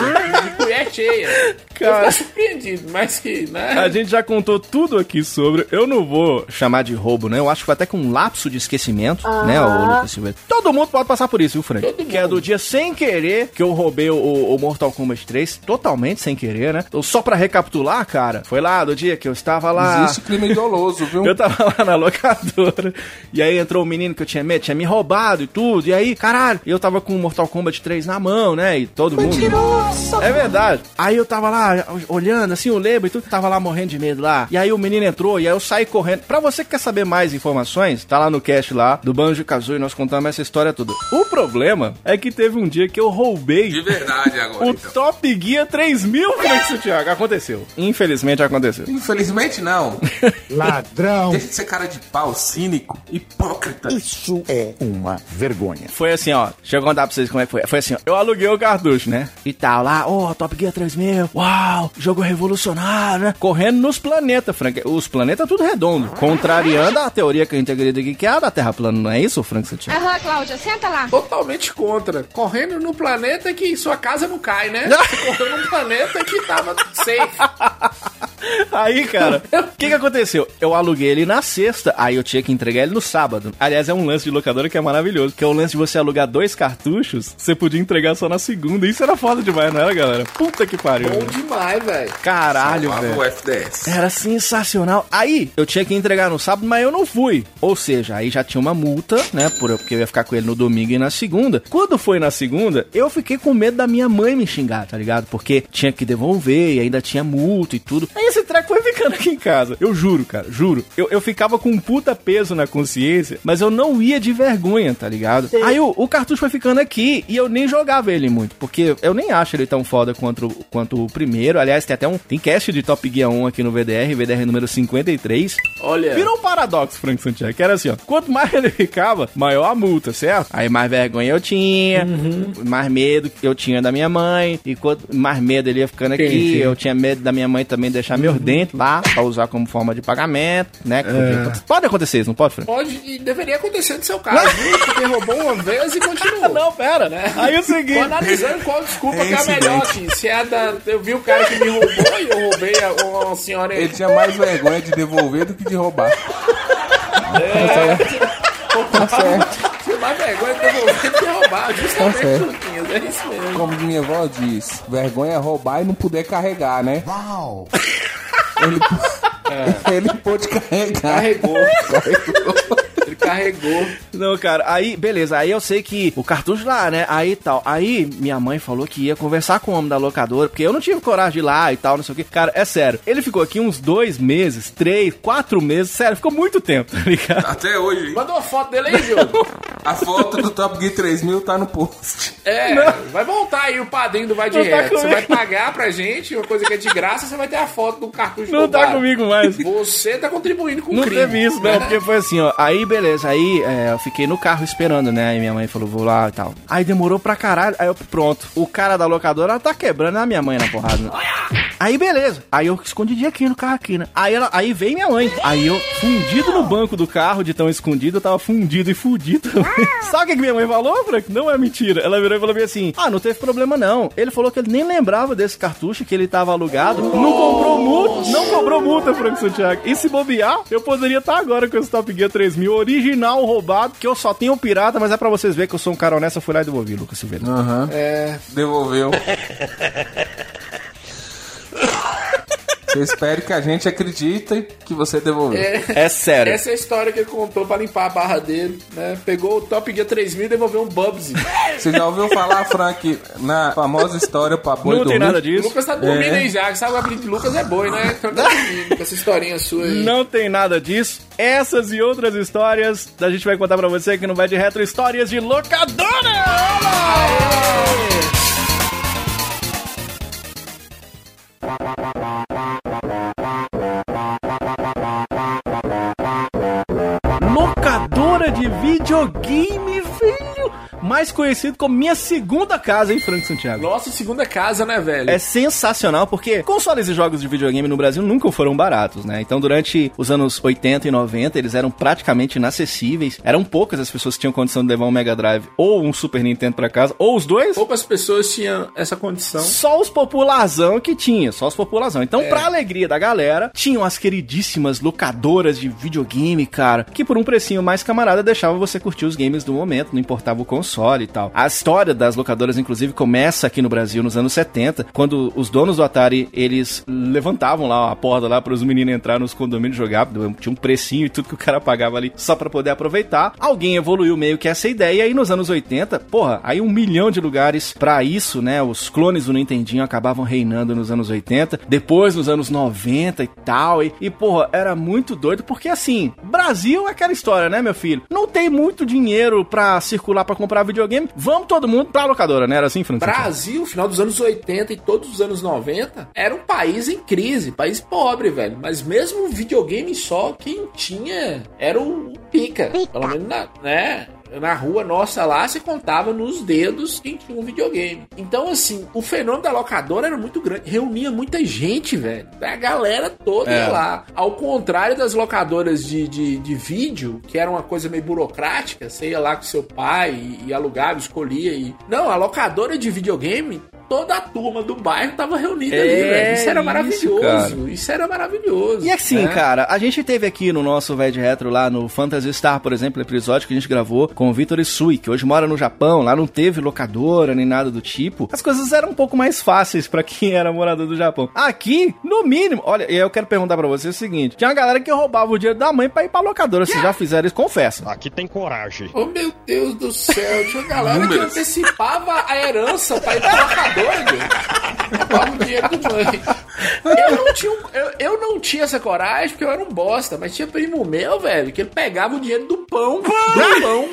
de colher cheia? Eu Cara. ficar surpreendido, mas que, né? A gente já contou tudo aqui sobre. Eu não vou chamar de roubo, né? Eu acho que foi até com um lapso de esquecimento, né, o Lucas Silveira? Todo mundo pode passar por isso, viu, Frank? Todo Que é do dia sem querer que eu roubei o, o Mortal Kombat 3, totalmente sem querer, né? Então, só pra recapitular, cara, foi lá do dia que eu estava lá. Existe crime doloso, viu? Eu tava lá na locadora. E aí entrou o menino que eu tinha medo, tinha me roubado e tudo. E aí, caralho, eu tava com o Mortal Kombat 3 na mão, né? E todo mundo. É verdade. Aí eu tava lá olhando, assim, o Lebo e tudo, tava lá morrendo de medo lá. E aí o menino entrou, e aí eu saí correndo. Pra você que quer saber mais informações, tá lá no cast lá do Banjo Kazooie, nós contamos essa história toda. O problema é que teve um dia que eu roubei De verdade agora, o então. Top Gear 3000, Frank Thiago. Aconteceu. Infelizmente aconteceu. Infelizmente não. Ladrão. Deixa de ser cara de pau, cínico, hipócrita. Isso é uma vergonha. Foi assim, ó. Deixa eu contar pra vocês como é que foi. Foi assim, ó. Eu aluguei o cartucho, né? E tal, lá, ó, Top Gear 3000. Uau, jogo revolucionário, né? Correndo nos planetas, Frank. Os planetas tudo redondo. Contrariando a teoria que a gente acredita que é a da Terra plana, não é isso, Frank Santiago? Aham, Cláudia, senta lá. Totalmente contra. Correndo no planeta que sua casa não cai, né? Você correu num planeta que tava safe. Aí, cara, o que que aconteceu? Eu aluguei ele na sexta, aí eu tinha que entregar ele no sábado. Aliás, é um lance de locadora que é maravilhoso, que é o lance de você alugar dois cartuchos, você podia entregar só na segunda. Isso era foda demais, não era, galera? Puta que pariu. Bom demais, velho. Caralho, velho. o FDS. Era sensacional. Aí, eu tinha que entregar no sábado, mas eu não fui. Ou seja, aí já tinha uma multa, né? por- Porque eu ia ficar com ele no domingo e na segunda. Quando foi na segunda, eu fiquei com medo da minha mãe me xingar, tá ligado? Porque tinha que devolver e ainda tinha multa e tudo. Aí esse treco foi ficando aqui em casa. Eu juro, cara, juro. Eu, eu ficava com um puta peso na consciência, mas eu não ia de vergonha, tá ligado? Aí o, o cartucho foi ficando aqui e eu nem jogava ele muito, porque eu nem acho ele tão foda quanto, o- quanto o primeiro. Aliás, tem até um tem cast de Top Gear 1 aqui no VDR, VDR número 53. Olha. Virou um paradoxo, Frank Santiago, que era assim, ó. Quanto mais ele ficava, maior a multa, certo? Aí mais vergonha eu tinha, mais medo eu tinha da minha mãe, e quanto mais medo ele ia ficando aqui, Entendi. eu tinha medo da minha mãe também deixar meus dentes lá, pra usar como forma de pagamento, né? Acontecer. Pode acontecer isso, não pode, Frank? Pode e deveria acontecer no seu caso, viu? Porque roubou uma vez e continuou. Não, pera. Aí é o Tô seguinte. analisando qual desculpa que é a melhor, Tim. Se é da. Eu vi o cara que me roubou e eu roubei a, uma senhora. Ele tinha mais vergonha de devolver do que de roubar. Tinha mais vergonha de devolver do que roubar. Justamente, certo. Luquinhas. É isso mesmo. Como minha avó diz, vergonha é roubar e não poder carregar, né? Uau. Ele, ele pôde carregar. Carregou. Ele carregou. Não, cara, aí, beleza, aí eu sei que o cartucho lá, né, aí tal. Aí minha mãe falou que ia conversar com o homem da locadora, porque eu não tive coragem de ir lá e tal, não sei o que. Cara, é sério, ele ficou aqui uns dois meses, três, quatro meses, sério, ficou muito tempo, tá ligado? Até hoje. Manda uma foto dele aí, Diogo. A foto do Top Gear 3000 tá no post. É, vai voltar aí o padrinho do Vai de Não tá. Você vai pagar pra gente uma coisa que é de graça, você vai ter a foto do cartucho Não tá comigo mais. Você tá contribuindo com o Não crime. teve isso, não, porque foi assim, ó. Aí, beleza, aí é, eu fiquei no carro esperando, né? Aí minha mãe falou, vou lá e tal. Aí demorou pra caralho, aí eu, pronto. O cara da locadora tá quebrando a minha mãe na porrada. Aí, beleza. Aí eu escondi aqui no carro aqui, né? Aí, ela, aí veio minha mãe. Aí eu, fundido no banco do carro, de tão escondido, eu tava fundido e fudido. Sabe o que, minha mãe falou, Frank? Não é mentira. Ela virou e falou assim: Ah, não teve problema não. Ele falou que ele nem lembrava desse cartucho, que ele tava alugado. Não comprou multa. Não cobrou multa, Frank Santiago. E se bobear, eu poderia estar agora com esse Top Gear 3000 original roubado, que eu só tenho pirata, mas é pra vocês verem que eu sou um cara honesto. Eu fui lá e devolvi, Lucas Silveira. Aham. É, Devolveu. Você espere que a gente acredite que você devolveu. É sério. Essa é a história que ele contou pra limpar a barra dele, né? Pegou o Top Gear 3000 e devolveu um Bubsy. Você já ouviu falar, Frank, na famosa história pra boi Não tem nada O disso. Lucas tá dormindo É. aí já, sabe o apelido de Lucas é boi, né? Então tá com essa historinha sua aí. Não tem nada disso. Essas e outras histórias a gente vai contar pra você aqui no Vai de Retro Histórias de Locadora! Locadora de videogame, filho! Mais conhecido como minha segunda casa, hein, Frank Santiago? Nossa segunda casa, né, velho? É sensacional porque consoles e jogos de videogame no Brasil nunca foram baratos, né? Então, durante os anos 80 e 90, eles eram praticamente inacessíveis. Eram poucas as pessoas que tinham condição de levar um Mega Drive ou um Super Nintendo pra casa, ou os dois. Poucas pessoas tinham essa condição. Só os popularzão que tinha, só os popularzão. Então, É. pra alegria da galera, tinham as queridíssimas locadoras de videogame, cara, que por um precinho mais camarada deixava você curtir os games do momento, não importava o console e tal. A história das locadoras, inclusive, começa aqui no Brasil nos anos 70, quando os donos do Atari, eles levantavam lá a porta lá para os meninos entrar nos condomínios jogar, tinha um precinho e tudo que o cara pagava ali só pra poder aproveitar. Alguém evoluiu meio que essa ideia e nos anos 80, porra, aí um milhão de lugares pra isso, né? Os clones do Nintendinho acabavam reinando nos anos 80, depois nos anos 90 e tal. E, e porra, era muito doido porque assim, Brasil é aquela história, né, meu filho? Não tem muito dinheiro pra circular pra comprar videogame. Vamos todo mundo pra locadora, né? Era assim, Francisco? Brasil, final dos anos 80 e todos os anos 90, era um país em crise, país pobre, velho. Mas mesmo o videogame só, quem tinha era o pica. Pelo menos na, né? Na rua nossa lá, se contava nos dedos quem tinha um videogame. Então, assim, o fenômeno da locadora era muito grande. Reunia muita gente, velho. A galera toda É. ia lá. Ao contrário das locadoras de, de, de vídeo, que era uma coisa meio burocrática, você ia lá com seu pai e, e alugava, escolhia e. Não, a locadora de videogame, toda a turma do bairro tava reunida ali, É velho. Isso era isso, maravilhoso. Isso, era maravilhoso. E assim, né? cara, a gente teve aqui no nosso de Retro lá no Phantasy Star, por exemplo, episódio que a gente gravou com o Vitor Isui, que hoje mora no Japão, lá não teve locadora nem nada do tipo. As coisas eram um pouco mais fáceis pra quem era morador do Japão. Aqui, no mínimo, olha, eu quero perguntar pra você o seguinte: tinha uma galera que roubava o dinheiro da mãe pra ir pra locadora. Vocês já fizeram isso? Confessa. Aqui tem coragem. Oh meu Deus do céu, tinha uma galera que antecipava a herança pra ir pro locador, velho. Roubava o dinheiro do mãe. Eu não, tinha, eu, eu não tinha essa coragem porque eu era um bosta, mas tinha primo meu, velho, que ele pegava o dinheiro do pão. Do pão.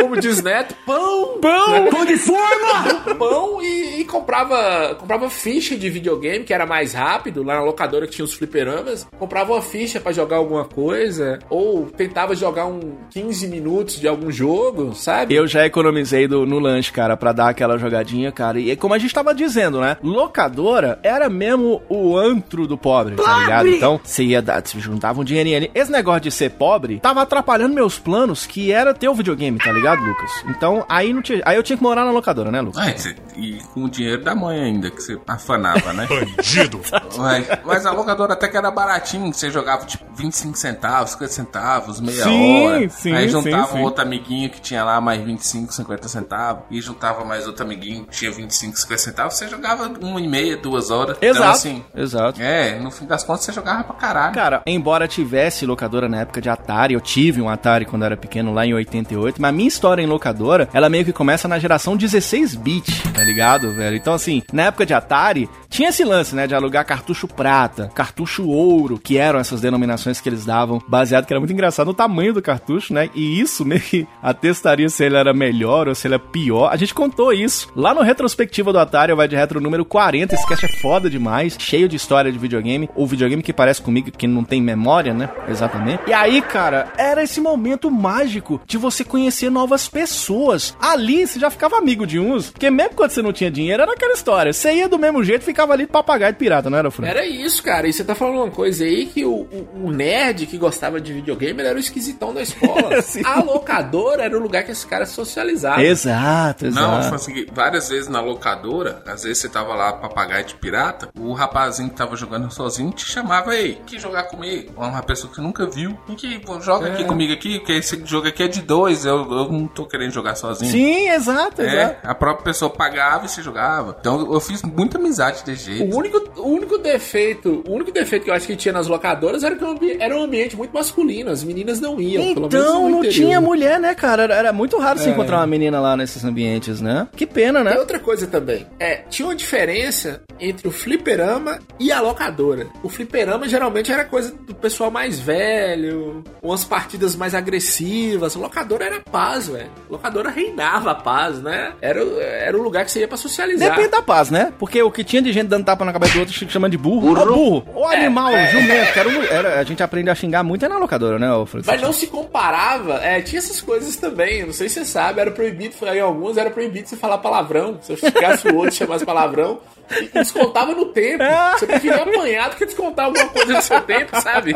Como diz Neto, pão. Pão. Pão de forma. Pão e, e comprava, comprava ficha de videogame, que era mais rápido, lá na locadora que tinha os fliperamas. Comprava uma ficha pra jogar alguma coisa, ou tentava jogar um 15 minutos de algum jogo, sabe? Eu já economizei do- no lanche, cara, pra dar aquela jogadinha, cara. E é como a gente tava dizendo, né? Locadora era mesmo o antro do pobre, tá ligado? Então, você ia dar, você juntava um dinheirinho ali. Esse negócio de ser pobre tava atrapalhando meus planos, que era ter o videogame, tá ligado, Lucas? Então, aí não tinha. Aí eu tinha que morar na locadora, né, Lucas? É, cê- e com o dinheiro da mãe ainda, que você afanava, né? Bandido. Mas, mas a locadora até que era baratinho, você jogava tipo 25 centavos, 50 centavos, meia Sim, hora. sim, Aí sim, juntava sim. um outro amiguinho que tinha lá mais 25, 50 centavos. E juntava mais outro amiguinho que tinha 25, 50 centavos. Você jogava uma e meia, duas horas. Então, Exato. assim, Exato. é, no fim das contas você jogava pra caralho. Cara, embora tivesse locadora na época de Atari, eu tive um Atari quando era pequeno, lá em 88, mas a minha história em locadora, ela meio que começa na geração 16-bit, tá ligado, velho? Então, assim, na época de Atari, tinha esse lance, né, de alugar cartucho prata, cartucho ouro, que eram essas denominações que eles davam, baseado que era muito engraçado no tamanho do cartucho, né? E isso meio que atestaria se ele era melhor ou se ele era pior. A gente contou isso lá no retrospectiva do Atari, vai de retro número 40. Esse cast é foda demais, cheio de história de videogame. O videogame que parece comigo, que não tem memória, né? Exatamente. E aí, cara, era esse momento mágico de você conhecer novas pessoas. Ali você já ficava amigo de uns, porque mesmo quando você não tinha dinheiro, era aquela história. Você ia do mesmo jeito, ficava ali de papagaio de pirata, não era, Fran? Era isso, cara. E você tá falando uma coisa aí que o, o- o nerd que gostava de videogame ele era o esquisitão da escola. A locadora era o lugar que esse cara socializava. Exato, exato. Não, assim, várias vezes na locadora, às vezes você tava lá papagaio de pirata, o rapazinho que tava jogando sozinho te chamava, ei, que jogar comigo? Uma pessoa que nunca viu, e que pô, joga aqui comigo aqui, porque esse jogo aqui é de dois, eu, eu não tô querendo jogar sozinho. Sim, exato, É, exato. a própria pessoa pagava e você jogava. Então eu fiz muita amizade desse jeito. O único, o único defeito, o único defeito que eu acho que tinha nas locadoras era que era um ambiente muito masculino. As meninas não iam. pelo menos Então, não tinha mulher, né, cara? Era, era muito raro você É. encontrar uma menina lá nesses ambientes, né? Que pena, Tem né? outra coisa também. É, tinha uma diferença entre o fliperama e a locadora. O fliperama geralmente era coisa do pessoal mais velho, umas partidas mais agressivas. Locadora era paz, velho. Locadora reinava a paz, né? Era, era o lugar que você ia pra socializar. Depende da paz, né? Porque o que tinha de gente dando tapa na cabeça do outro chamando de burro. Ô, burro! Ô, É, animal, é. jumento. que Era, um- era- a gente aprende a xingar muito é na locadora, né, Francisco? Mas não se comparava, é, tinha essas coisas também, não sei se você sabe, era proibido, em algumas era proibido você falar palavrão, se eu chegasse o outro e chamasse palavrão, e descontava no tempo, você preferia apanhar do que descontar alguma coisa no seu tempo, sabe?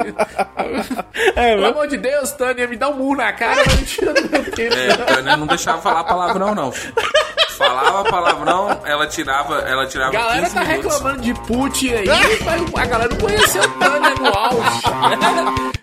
Pelo amor de Deus, Tânia, me dá um murro na cara, mas me tira do meu tempo. É, Tânia não deixava falar palavrão, não. Falava palavrão, ela tirava, ela tirava A galera 15 tá minutos. reclamando de put aí, mas a galera não conheceu Tânia no auge.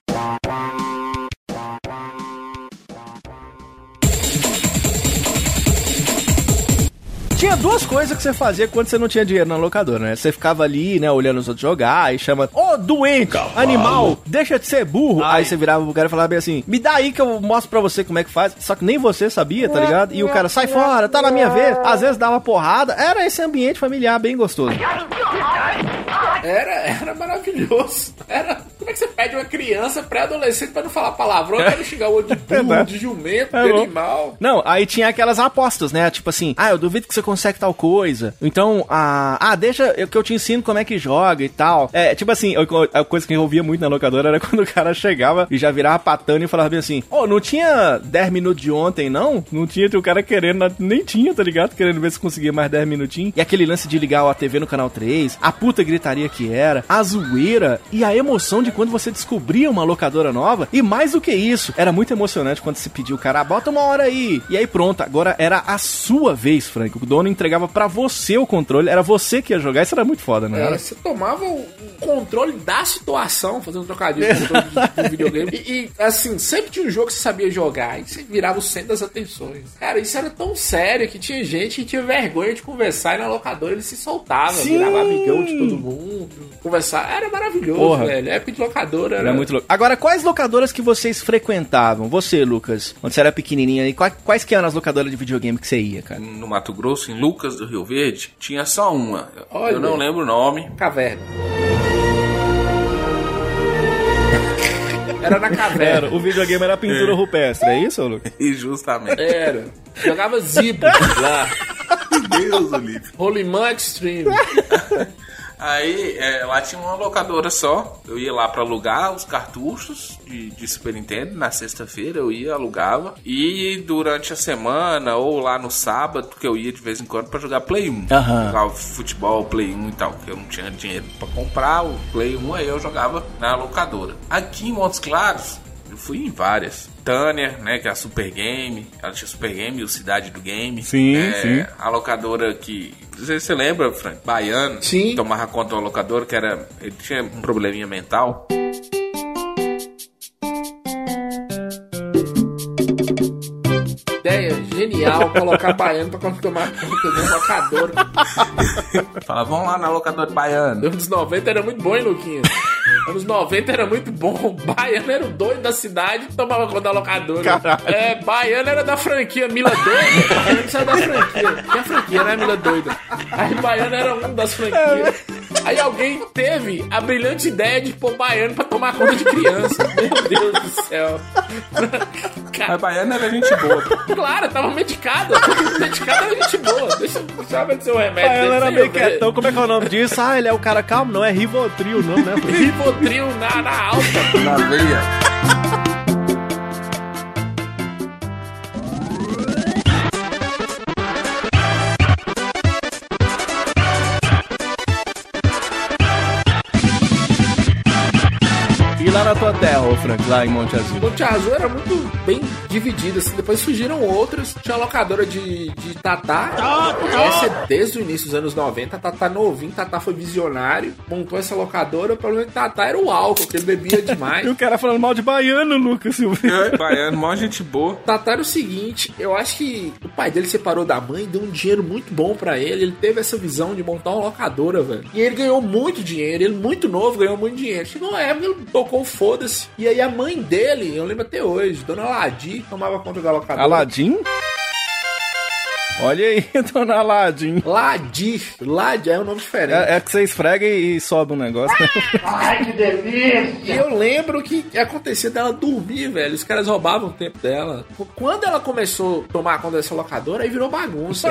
Tinha duas coisas que você fazia quando você não tinha dinheiro na locadora, né? Você ficava ali, né, olhando os outros jogar e chama, ô doente, animal, deixa de ser burro. Aí você virava pro cara e falava bem assim, me dá aí que eu mostro pra você como é que faz. Só que nem você sabia, tá ligado? E o cara, sai fora, tá na minha vez. Às vezes dava porrada. Era esse ambiente familiar bem gostoso. Era, era maravilhoso. Era, como é que você pede uma criança pré-adolescente pra não falar palavrão, pra não xingar o outro de burro, Verdade. de jumento, É de animal? Não, aí tinha aquelas apostas, né? Tipo assim, ah, eu duvido que você consegue tal coisa. Então, ah, ah deixa eu, que eu te ensino como é que joga e tal. É, tipo assim, eu- a coisa que eu ouvia muito na locadora era quando o cara chegava e já virava patano e falava bem assim: Ô, não tinha 10 minutos de ontem, não? Não tinha, tinha o cara querendo, nem tinha, tá ligado? Querendo ver se conseguia mais 10 minutinhos. E aquele lance de ligar a TV no canal 3, a puta gritaria que era, a zoeira e a emoção de quando você descobria uma locadora nova. E mais do que isso, era muito emocionante quando se pediu, cara, "Ah, bota uma hora aí. E aí pronto, agora era a sua vez, Frank. O dono entregava pra você o controle, era você que ia jogar. Isso era muito foda, né? É, você tomava o o controle da situação, fazendo trocadilho com o videogame. E, e, assim, sempre tinha um jogo que você sabia jogar e você virava o centro das atenções. Cara, isso era tão sério que tinha gente que tinha vergonha de conversar e na locadora ele se soltava, Sim. virava amigão de todo mundo, conversar. Era maravilhoso, Porra. velho. Época de locadora era, Era muito louco. Agora, quais locadoras que vocês frequentavam? Você, Lucas, quando você era pequenininho aí, quais, quais que eram as locadoras de videogame que você ia, cara? No Mato Grosso, em Lucas do Rio Verde, tinha só uma. Olha. Eu não lembro o nome. Caverna. Era na caverna. o videogame era pintura É. rupestre, é isso, Lucas? E justamente. Era. Jogava Zibo lá. Deus livre. Rolimã Extreme. Aí é, lá tinha uma locadora só. Eu ia lá pra alugar os cartuchos de, de Super Nintendo. Na sexta-feira eu ia, alugava. E durante a semana ou lá no sábado, que eu ia de vez em quando pra jogar Play 1. Aham. Jogava futebol, Play 1 e tal. Que eu não tinha dinheiro pra comprar o Play 1, aí eu jogava na locadora. Aqui em Montes Claros, eu fui em várias. Tânia, né, que é a Super Game. Ela tinha Super Game e o Cidade do Game. Sim, É, sim. A locadora que. Não sei se você lembra, Frank? Baiano. Sim. Tomava conta do locador, que era. Ele tinha um probleminha mental. Colocar baiano pra tomar conta de um locador. Falava, vamos lá na locadora Baiano. Anos 90 era muito bom, hein, Luquinhas? Anos 90 era muito bom. Baiano era o doido da cidade e tomava conta da locadora. Caralho. É, Baiano era da franquia Mila Doida. Baiano saiu da franquia. Tinha franquia, né, Mila Doida? Aí Baiano era um das franquias. Aí alguém teve a brilhante ideia de pôr Baiano pra tomar conta de criança. Meu Deus do céu. Mas Baiano era gente boa. Claro, tava medicado. medicado era gente boa. Deixa, eu ver seu remédio. Ah, dele era meio quietão, como é que é o nome disso? Ah, ele é o cara calmo, não é Rivotril, não, né? Rivotril na, na alta. Na veia. Na tua terra, ô Frank, lá em Monte Azul? Monte Azul era muito bem dividido, assim. Depois surgiram outras. Tinha a locadora de, de Tatá. Essa é desde o início dos anos 90. Tatá novinho, Tatá foi visionário. Montou essa locadora. O problema é que Tatá era o álcool, que ele bebia demais. E o cara falando mal de baiano, Lucas Silveira. É, baiano, mó gente boa. Tatá era o seguinte, eu acho que o pai dele separou da mãe, deu um dinheiro muito bom pra ele. Ele teve essa visão de montar uma locadora, velho. E ele ganhou muito dinheiro. Ele, muito novo, ganhou muito dinheiro. Chegou uma época, ele tocou o foda-se. E aí a mãe dele, eu lembro até hoje, Dona Ladi, tomava conta da locadora. Aladim? Olha aí, dona Aladim. Ladi. Ladi é um nome diferente. É, é que você esfrega e sobe um negócio. E eu lembro que acontecia dela dormir, velho. Os caras roubavam o tempo dela. Quando ela começou a tomar conta dessa locadora, aí virou bagunça.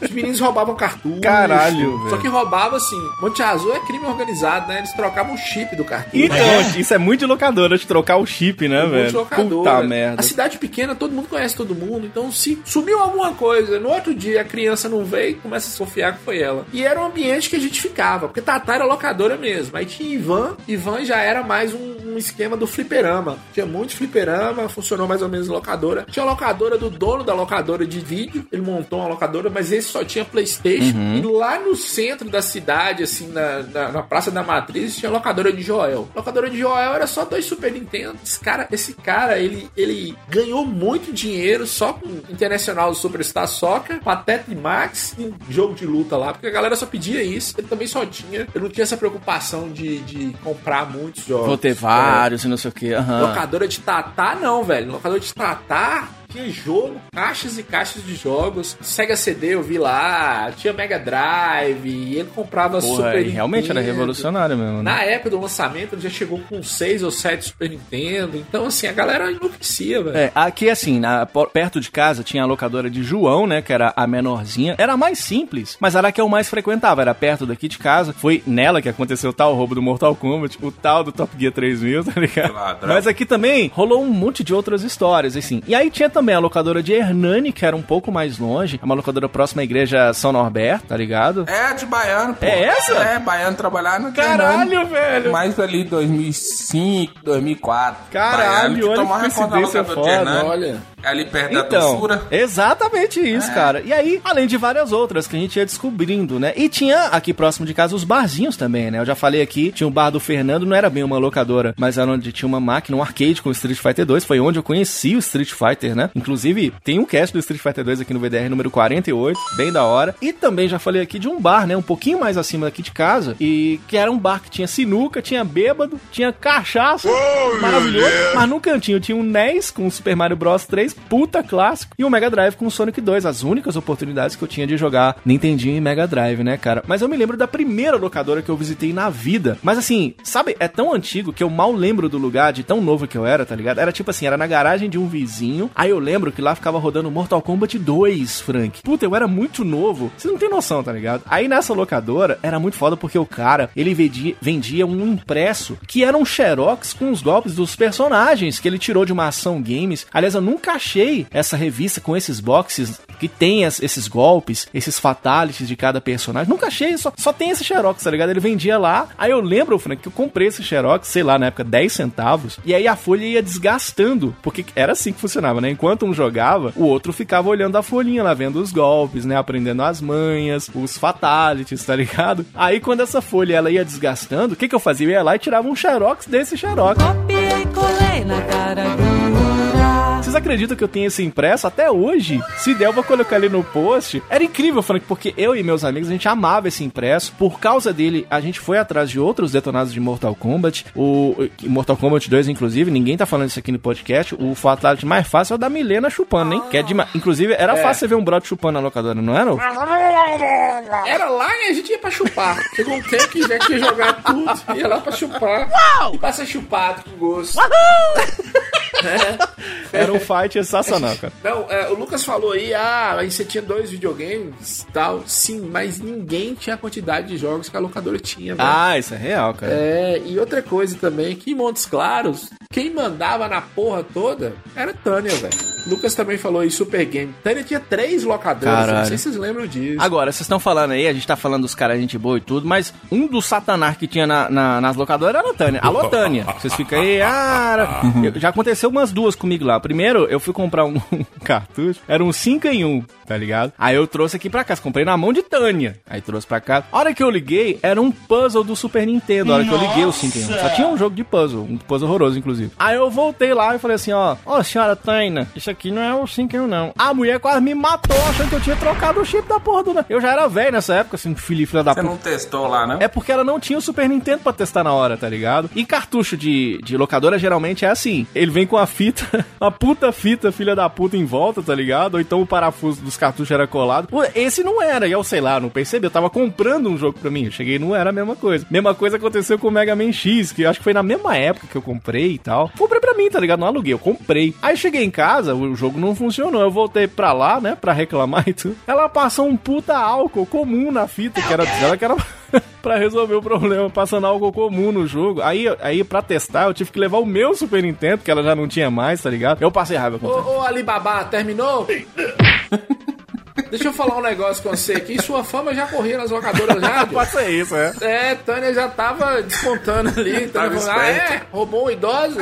Os meninos roubavam cartucho. Caralho, velho. Só que roubava assim. Monte Azul é crime organizado, né? Eles trocavam o chip do cartucho. Então, isso é muito de locadora, de trocar o chip, né, Um monte de velho? locadora. Puta merda. A cidade pequena, todo mundo conhece todo mundo. Então, se sumiu alguma coisa, no outro dia a criança não veio, começa a desconfiar que foi ela. E era um ambiente que a gente ficava, porque Tatá era locadora mesmo. Aí tinha Ivan, Ivan já era mais um, um esquema do fliperama. Tinha muito fliperama, funcionou mais ou menos locadora. Tinha a locadora do dono da locadora de vídeo, ele montou uma locadora, mas esse só tinha Playstation. Uhum. E lá no centro da cidade, assim, na, na, na Praça da Matriz, tinha a locadora de Joel. Locadora de Joel era só dois Super Nintendo. Esse cara, esse cara ele, ele ganhou muito dinheiro só com Internacional Superstar Soccer, Pateta e Max e jogo de luta lá, porque a galera só pedia isso. Ele também só tinha. Ele não tinha essa preocupação de, de comprar muitos jogos. Vou ter vários e não sei o que. Locadora de Tatá, não, velho. Locadora de Tatá tinha jogo, caixas e caixas de jogos. Sega CD eu vi lá, tinha Mega Drive, e ele comprava Porra, Super e realmente era Nintendo. revolucionário mesmo, né? Na época do lançamento, ele já chegou com seis ou sete Super Nintendo. Então, assim, a galera enlouquecia, velho. É, aqui assim, na- perto de casa tinha a locadora de João, né, que era a menorzinha. Era a mais simples, mas era a que eu mais frequentava, era perto daqui de casa. Foi nela que aconteceu o tal roubo do Mortal Kombat, o tal do Top Gear 3000, tá ligado? Ladrão. Mas aqui também rolou um monte de outras histórias, assim. E aí tinha também a locadora de Hernani, que era um pouco mais longe, é uma locadora próxima à igreja São Norberto, tá ligado? É, de baiano, pô. É essa? É, baiano trabalhar no Caralho, Fernando. velho! Mais ali 2005, 2004. Caralho, Baiano que olha que coincidência foda, Hernani. olha. Ali perto da Então, doçura. exatamente isso, É. cara. E aí, além de várias outras que a gente ia descobrindo, né? E tinha aqui próximo de casa os barzinhos também, né? Eu já falei aqui, tinha o bar do Fernando, não era bem uma locadora, mas era onde tinha uma máquina, um arcade com o Street Fighter 2. Foi onde eu conheci o Street Fighter, né? Inclusive, tem um cast do Street Fighter 2 aqui no VDR número 48, bem da hora. E também já falei aqui de um bar, né? Um pouquinho mais acima daqui de casa, e que era um bar que tinha sinuca, tinha bêbado, tinha cachaça, maravilhoso. Mas no cantinho tinha um NES com o Super Mario Bros 3, puta clássico, e um Mega Drive com o Sonic 2, as únicas oportunidades que eu tinha de jogar Nintendinho e Mega Drive, né, cara? Mas eu me lembro da primeira locadora que eu visitei na vida. Mas assim, sabe, é tão antigo que eu mal lembro do lugar de tão novo que eu era, tá ligado? Era tipo assim, era na garagem de um vizinho. Aí eu lembro que lá ficava rodando Mortal Kombat 2, Frank. Puta, eu era muito novo. Você não tem noção, tá ligado? Aí nessa locadora era muito foda porque o cara, ele vendia, vendia um impresso que era um xerox com os golpes dos personagens que ele tirou de uma ação games. Aliás, eu nunca achei essa revista com esses boxes que tem esses golpes, esses fatalities de cada personagem. Nunca achei, só, só tem esse xerox, tá ligado? Ele vendia lá. Aí eu lembro, Frank, que eu comprei esse xerox, sei lá, na época 10 centavos. E aí a folha ia desgastando, porque era assim que funcionava, né? Enquanto um jogava, o outro ficava olhando a folhinha lá, vendo os golpes, né? Aprendendo as manhas, os fatalities, tá ligado? Aí quando essa folha ela ia desgastando, o que que eu fazia? Eu ia lá e tirava um xerox desse xerox. Copiei, colei na cara dura. Acreditam que eu tenho esse impresso até hoje? Se der, eu vou colocar ali no post. Era incrível, Frank, porque eu e meus amigos, a gente amava esse impresso. Por causa dele, a gente foi atrás de outros detonados de Mortal Kombat. O Mortal Kombat 2, inclusive, ninguém tá falando isso aqui no podcast. O fatality mais fácil é o da Milena chupando, hein? Que é demais. Inclusive, era É. fácil você ver um brother chupando na locadora, não era? Era lá e a gente ia pra chupar. Chegou um tempo que já tinha jogado tudo. Ia lá pra chupar. E pra ser chupado com gosto. Era um fight sensacional, cara. Não, é, o Lucas falou aí, ah, aí você tinha dois videogames e tal. Sim, mas ninguém tinha a quantidade de jogos que a locadora tinha, velho. Ah, isso é real, cara. É, e outra coisa também, que em Montes Claros, quem mandava na porra toda era Tânia, velho. Lucas também falou aí, Super Game. Tânia tinha três locadoras, Caralho. não sei se vocês lembram disso. Agora, vocês estão falando aí, a gente tá falando dos caras gente boa e tudo, mas um dos satanás que tinha na- na- nas locadoras era a Tânia. Alô, Tânia. Vocês ficam aí, ah... eu- já aconteceu umas duas comigo lá. Primeiro, eu fui comprar um, cartucho, era um 5 em 1, tá ligado? Aí eu trouxe aqui pra casa, comprei na mão de Tânia. Aí trouxe pra casa. A hora que eu liguei, era um puzzle do Super Nintendo. A hora que eu liguei o 5 em 1. Só tinha um jogo de puzzle, um puzzle horroroso, inclusive. Aí eu voltei lá e falei assim, ó, ó, senhora Tânia, isso aqui não é o 5 em 1, não. A mulher quase me matou achando que eu tinha trocado o chip da porra do... Eu já era velho nessa época, assim, filho, filha da Você não testou lá, não? É porque ela não tinha o Super Nintendo pra testar na hora, tá ligado? E cartucho de, de locadora geralmente é assim. Ele vem com a fita, uma puta fita, filha da puta, em volta, tá ligado? Ou então o parafuso dos cartuchos era colado. Esse não era, e eu sei lá, não percebi. Eu tava comprando um jogo pra mim. Eu cheguei não era a mesma coisa. Mesma coisa aconteceu com o Mega Man X, que acho que foi na mesma época que eu comprei e tal. Comprei pra mim, tá ligado? Não aluguei, eu comprei. Aí cheguei em casa, o jogo não funcionou. Eu voltei pra lá, né, pra reclamar e tudo. Ela passou um puta álcool comum na fita, que era dela, que era. pra resolver o problema, passando algo comum no jogo. Aí, aí pra testar, eu tive que levar o meu Super Nintendo, que ela já não tinha mais, tá ligado? Eu passei raiva com Ô, ô Alibaba, terminou? Deixa eu falar um negócio com você aqui. Sua fama já corria nas locadoras já? Pode ser isso, é. É, Tânia já tava descontando ali. Tava Tânia falando, ah, é? Roubou um idoso?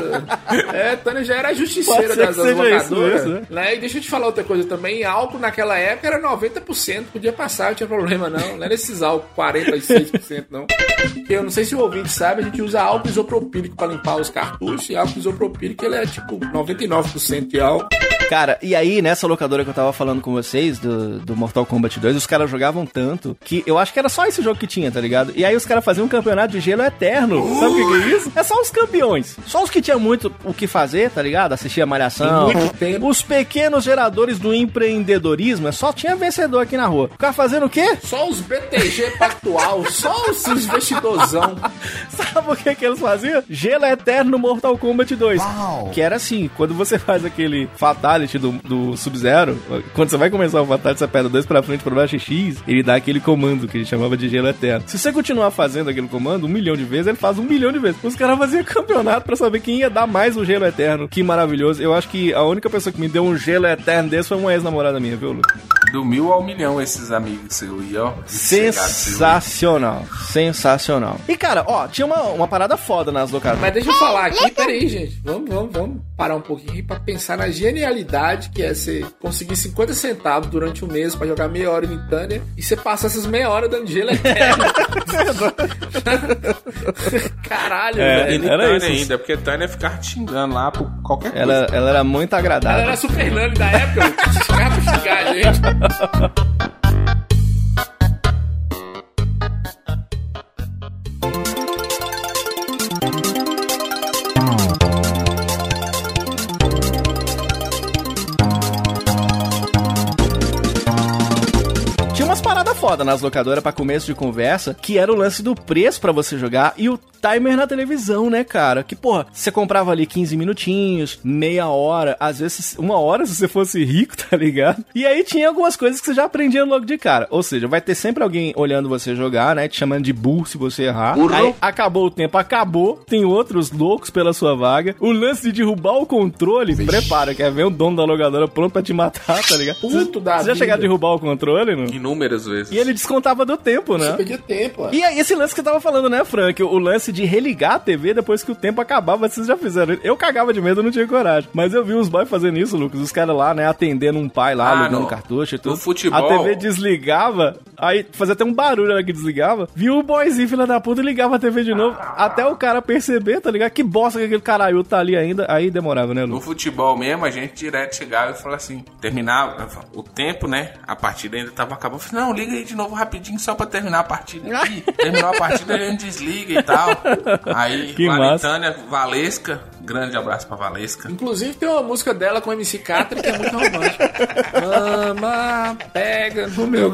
É, Tânia já era justiceira das, das seja isso locadoras. mesmo, né? E deixa eu te falar outra coisa também. Álcool naquela época era 90%. Podia passar, não tinha problema não. Não era esses álcool 46% não. Porque eu não sei se o ouvinte sabe, a gente usa álcool isopropílico pra limpar os cartuchos. E álcool isopropílico ele é tipo 99% de álcool. Cara, e aí, nessa locadora que eu tava falando com vocês, do, do Mortal Kombat 2, os caras jogavam tanto que eu acho que era só esse jogo que tinha, tá ligado? E aí os caras faziam um campeonato de gelo eterno. Sabe o que, que é isso? É só os campeões. Só os que tinham muito o que fazer, tá ligado? Assistir a malhação. Os pequenos geradores do empreendedorismo, é só tinha vencedor aqui na rua. O cara fazendo o quê? Só os BTG Pactual, só os investidorzão. Sabe o que que eles faziam? Gelo eterno no Mortal Kombat 2. Que era assim, quando você faz aquele Fatality do, do Sub-Zero, quando você vai começar o Fatality, você aperta dois pra frente, pra baixo e X, ele dá aquele comando que ele chamava de gelo eterno. Se você continuar fazendo aquele comando um milhão de vezes, ele faz um milhão de vezes. Os caras faziam campeonato pra saber quem ia dar mais o gelo eterno. Que maravilhoso. Eu acho que a única pessoa que me deu um gelo eterno desse foi uma ex-namorada minha, viu, Lu? Do mil ao milhão esses amigos seus aí, ó. Sensacional. Sensacional. E, cara, ó, tinha uma, uma parada foda nas locadoras. Mas deixa eu falar aqui, peraí, gente. Vamos, vamos, vamos parar um pouquinho aqui pra pensar na genialidade que é você conseguir 50 centavos durante um mês pra jogar meia hora em Tânia e você passar essas meia hora dando gelo eterno. Caralho, É, velho. era isso. ainda, porque Tânia ficava te xingando lá por qualquer coisa. Ela, ela era muito Ela agradável. era Super Nani da época, pra xingar a gente. foda nas locadoras pra começo de conversa, que era o lance do preço pra você jogar e o timer na televisão, né, cara? Que, porra, você comprava ali 15 minutinhos, meia hora, às vezes uma hora se você fosse rico, tá ligado? E aí tinha algumas coisas que você já aprendia logo de cara. Ou seja, vai ter sempre alguém olhando você jogar, né? Te chamando de burro se você errar. Aí acabou o tempo, acabou. Tem outros loucos pela sua vaga. O lance de derrubar o controle, prepara, quer ver o dono da locadora pronto pra te matar, tá ligado? Puto da Você já vida. chegaram a derrubar o controle, não? Inúmeras vezes. E ele descontava do tempo, né? Você perdia tempo, ó. E aí, esse lance que eu tava falando, né, Frank? O lance de religar a TV depois que o tempo acabava, vocês já fizeram. Eu cagava de medo, eu não tinha coragem. Mas eu vi os boys fazendo isso, Lucas. Os caras lá, né, atendendo um pai lá, Ah, alugando no- cartucho e tudo. no futebol- A TV desligava, aí fazia até um barulho na hora que desligava. Viu o boyzinho, filha da puta, e ligava a TV de novo. Até o cara perceber, tá ligado? Que bosta que aquele caralho tá ali ainda. Aí demorava, né, No Lucas? futebol mesmo, a gente direto chegava e falava assim, terminava o tempo, né? A partida ainda tava acabando. Eu falei, não, liga aí de novo rapidinho só pra terminar a partida aqui. Terminou a partida, a gente desliga e tal. Aí, Que lá massa. em Tânia, Valesca, grande abraço pra Valesca. Inclusive tem uma música dela com MC Catra que é muito romântica. Mama, pega no meu.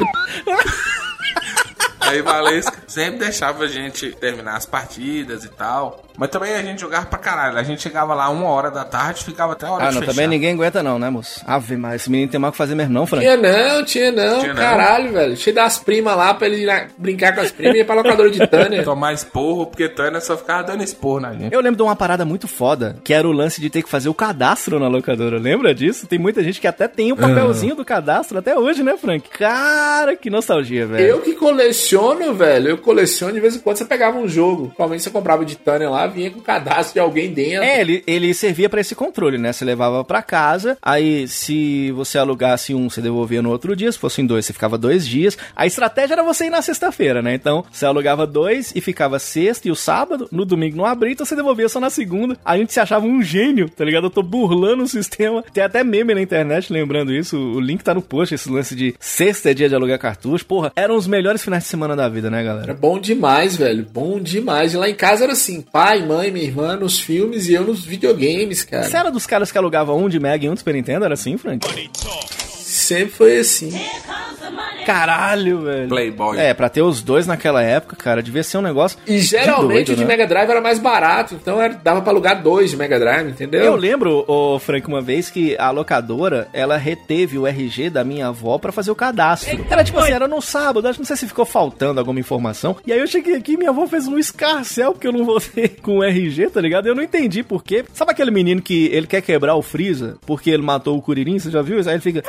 Aí Valesca, sempre deixava a gente terminar as partidas e tal. Mas também a gente jogava pra caralho. A gente chegava lá uma hora da tarde, ficava até a hora Ah, de não, fechar. também ninguém aguenta não, né, moço? Ave, mas esse menino tem mais o que fazer mesmo não, Frank. Tinha não, tinha não, Tinha não. caralho, velho. Cheio das primas lá pra ele ir lá brincar com as primas e ir pra locadora de Tânia. Tomar esporro, porque Tânia só ficava dando esporro na gente. Eu lembro de uma parada muito foda, que era o lance de ter que fazer o cadastro na locadora. Lembra disso? Tem muita gente que até tem o papelzinho do cadastro até hoje, né, Frank? Cara, que nostalgia, velho. Eu que coleciono, velho, eu coleciono de vez em quando você pegava um jogo. Provavelmente você comprava de Tânia lá, vinha com o cadastro de alguém dentro. É, ele, ele servia pra esse controle, né? Você levava pra casa, aí se você alugasse um, você devolvia no outro dia, se fossem dois, você ficava dois dias. A estratégia era você ir na sexta-feira, né? Então, você alugava dois e ficava sexta e o sábado, no domingo não abria, então você devolvia só na segunda. A gente se achava um gênio, tá ligado? Eu tô burlando o sistema. Tem até meme na internet lembrando isso, o link tá no post, esse lance de sexta é dia de alugar cartucho. Porra, eram os melhores finais de semana da vida, né, galera? Era bom demais, velho. Bom demais. E lá em casa era assim: pai, mãe, minha irmã nos filmes e eu nos videogames, cara. Você era dos caras que alugavam um de Mega e um de Super Nintendo? Era assim, Frank? Sempre foi assim. Caralho, velho. Playboy. É, pra ter os dois naquela época, cara, devia ser um negócio. E geralmente doido, o de né? Mega Drive era mais barato, então era- dava pra alugar dois de Mega Drive, entendeu? Eu lembro, ô Frank, uma vez que a locadora, ela reteve o RG da minha avó pra fazer o cadastro. Era tipo assim, era no sábado, acho que não sei se ficou faltando alguma informação. E aí eu cheguei aqui e minha avó fez um escarcel porque eu não voltei com o RG, tá ligado? Eu não entendi por quê. Sabe aquele menino que ele quer quebrar o Freeza porque ele matou o Kuririn, você já viu isso? Aí ele fica...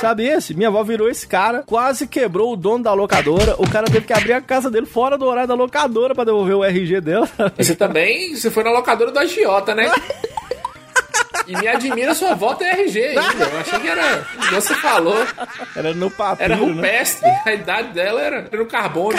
Sabe esse? Minha avó virou esse cara, quase quebrou o dono da locadora. O cara teve que abrir a casa dele fora do horário da locadora pra devolver o RG dela. Você também, você foi na locadora do agiota, né? E me admira sua volta é RG ainda. Eu achei que era. Você falou. Era no papiro, Era né? rupestre. A idade dela era, era no carbono.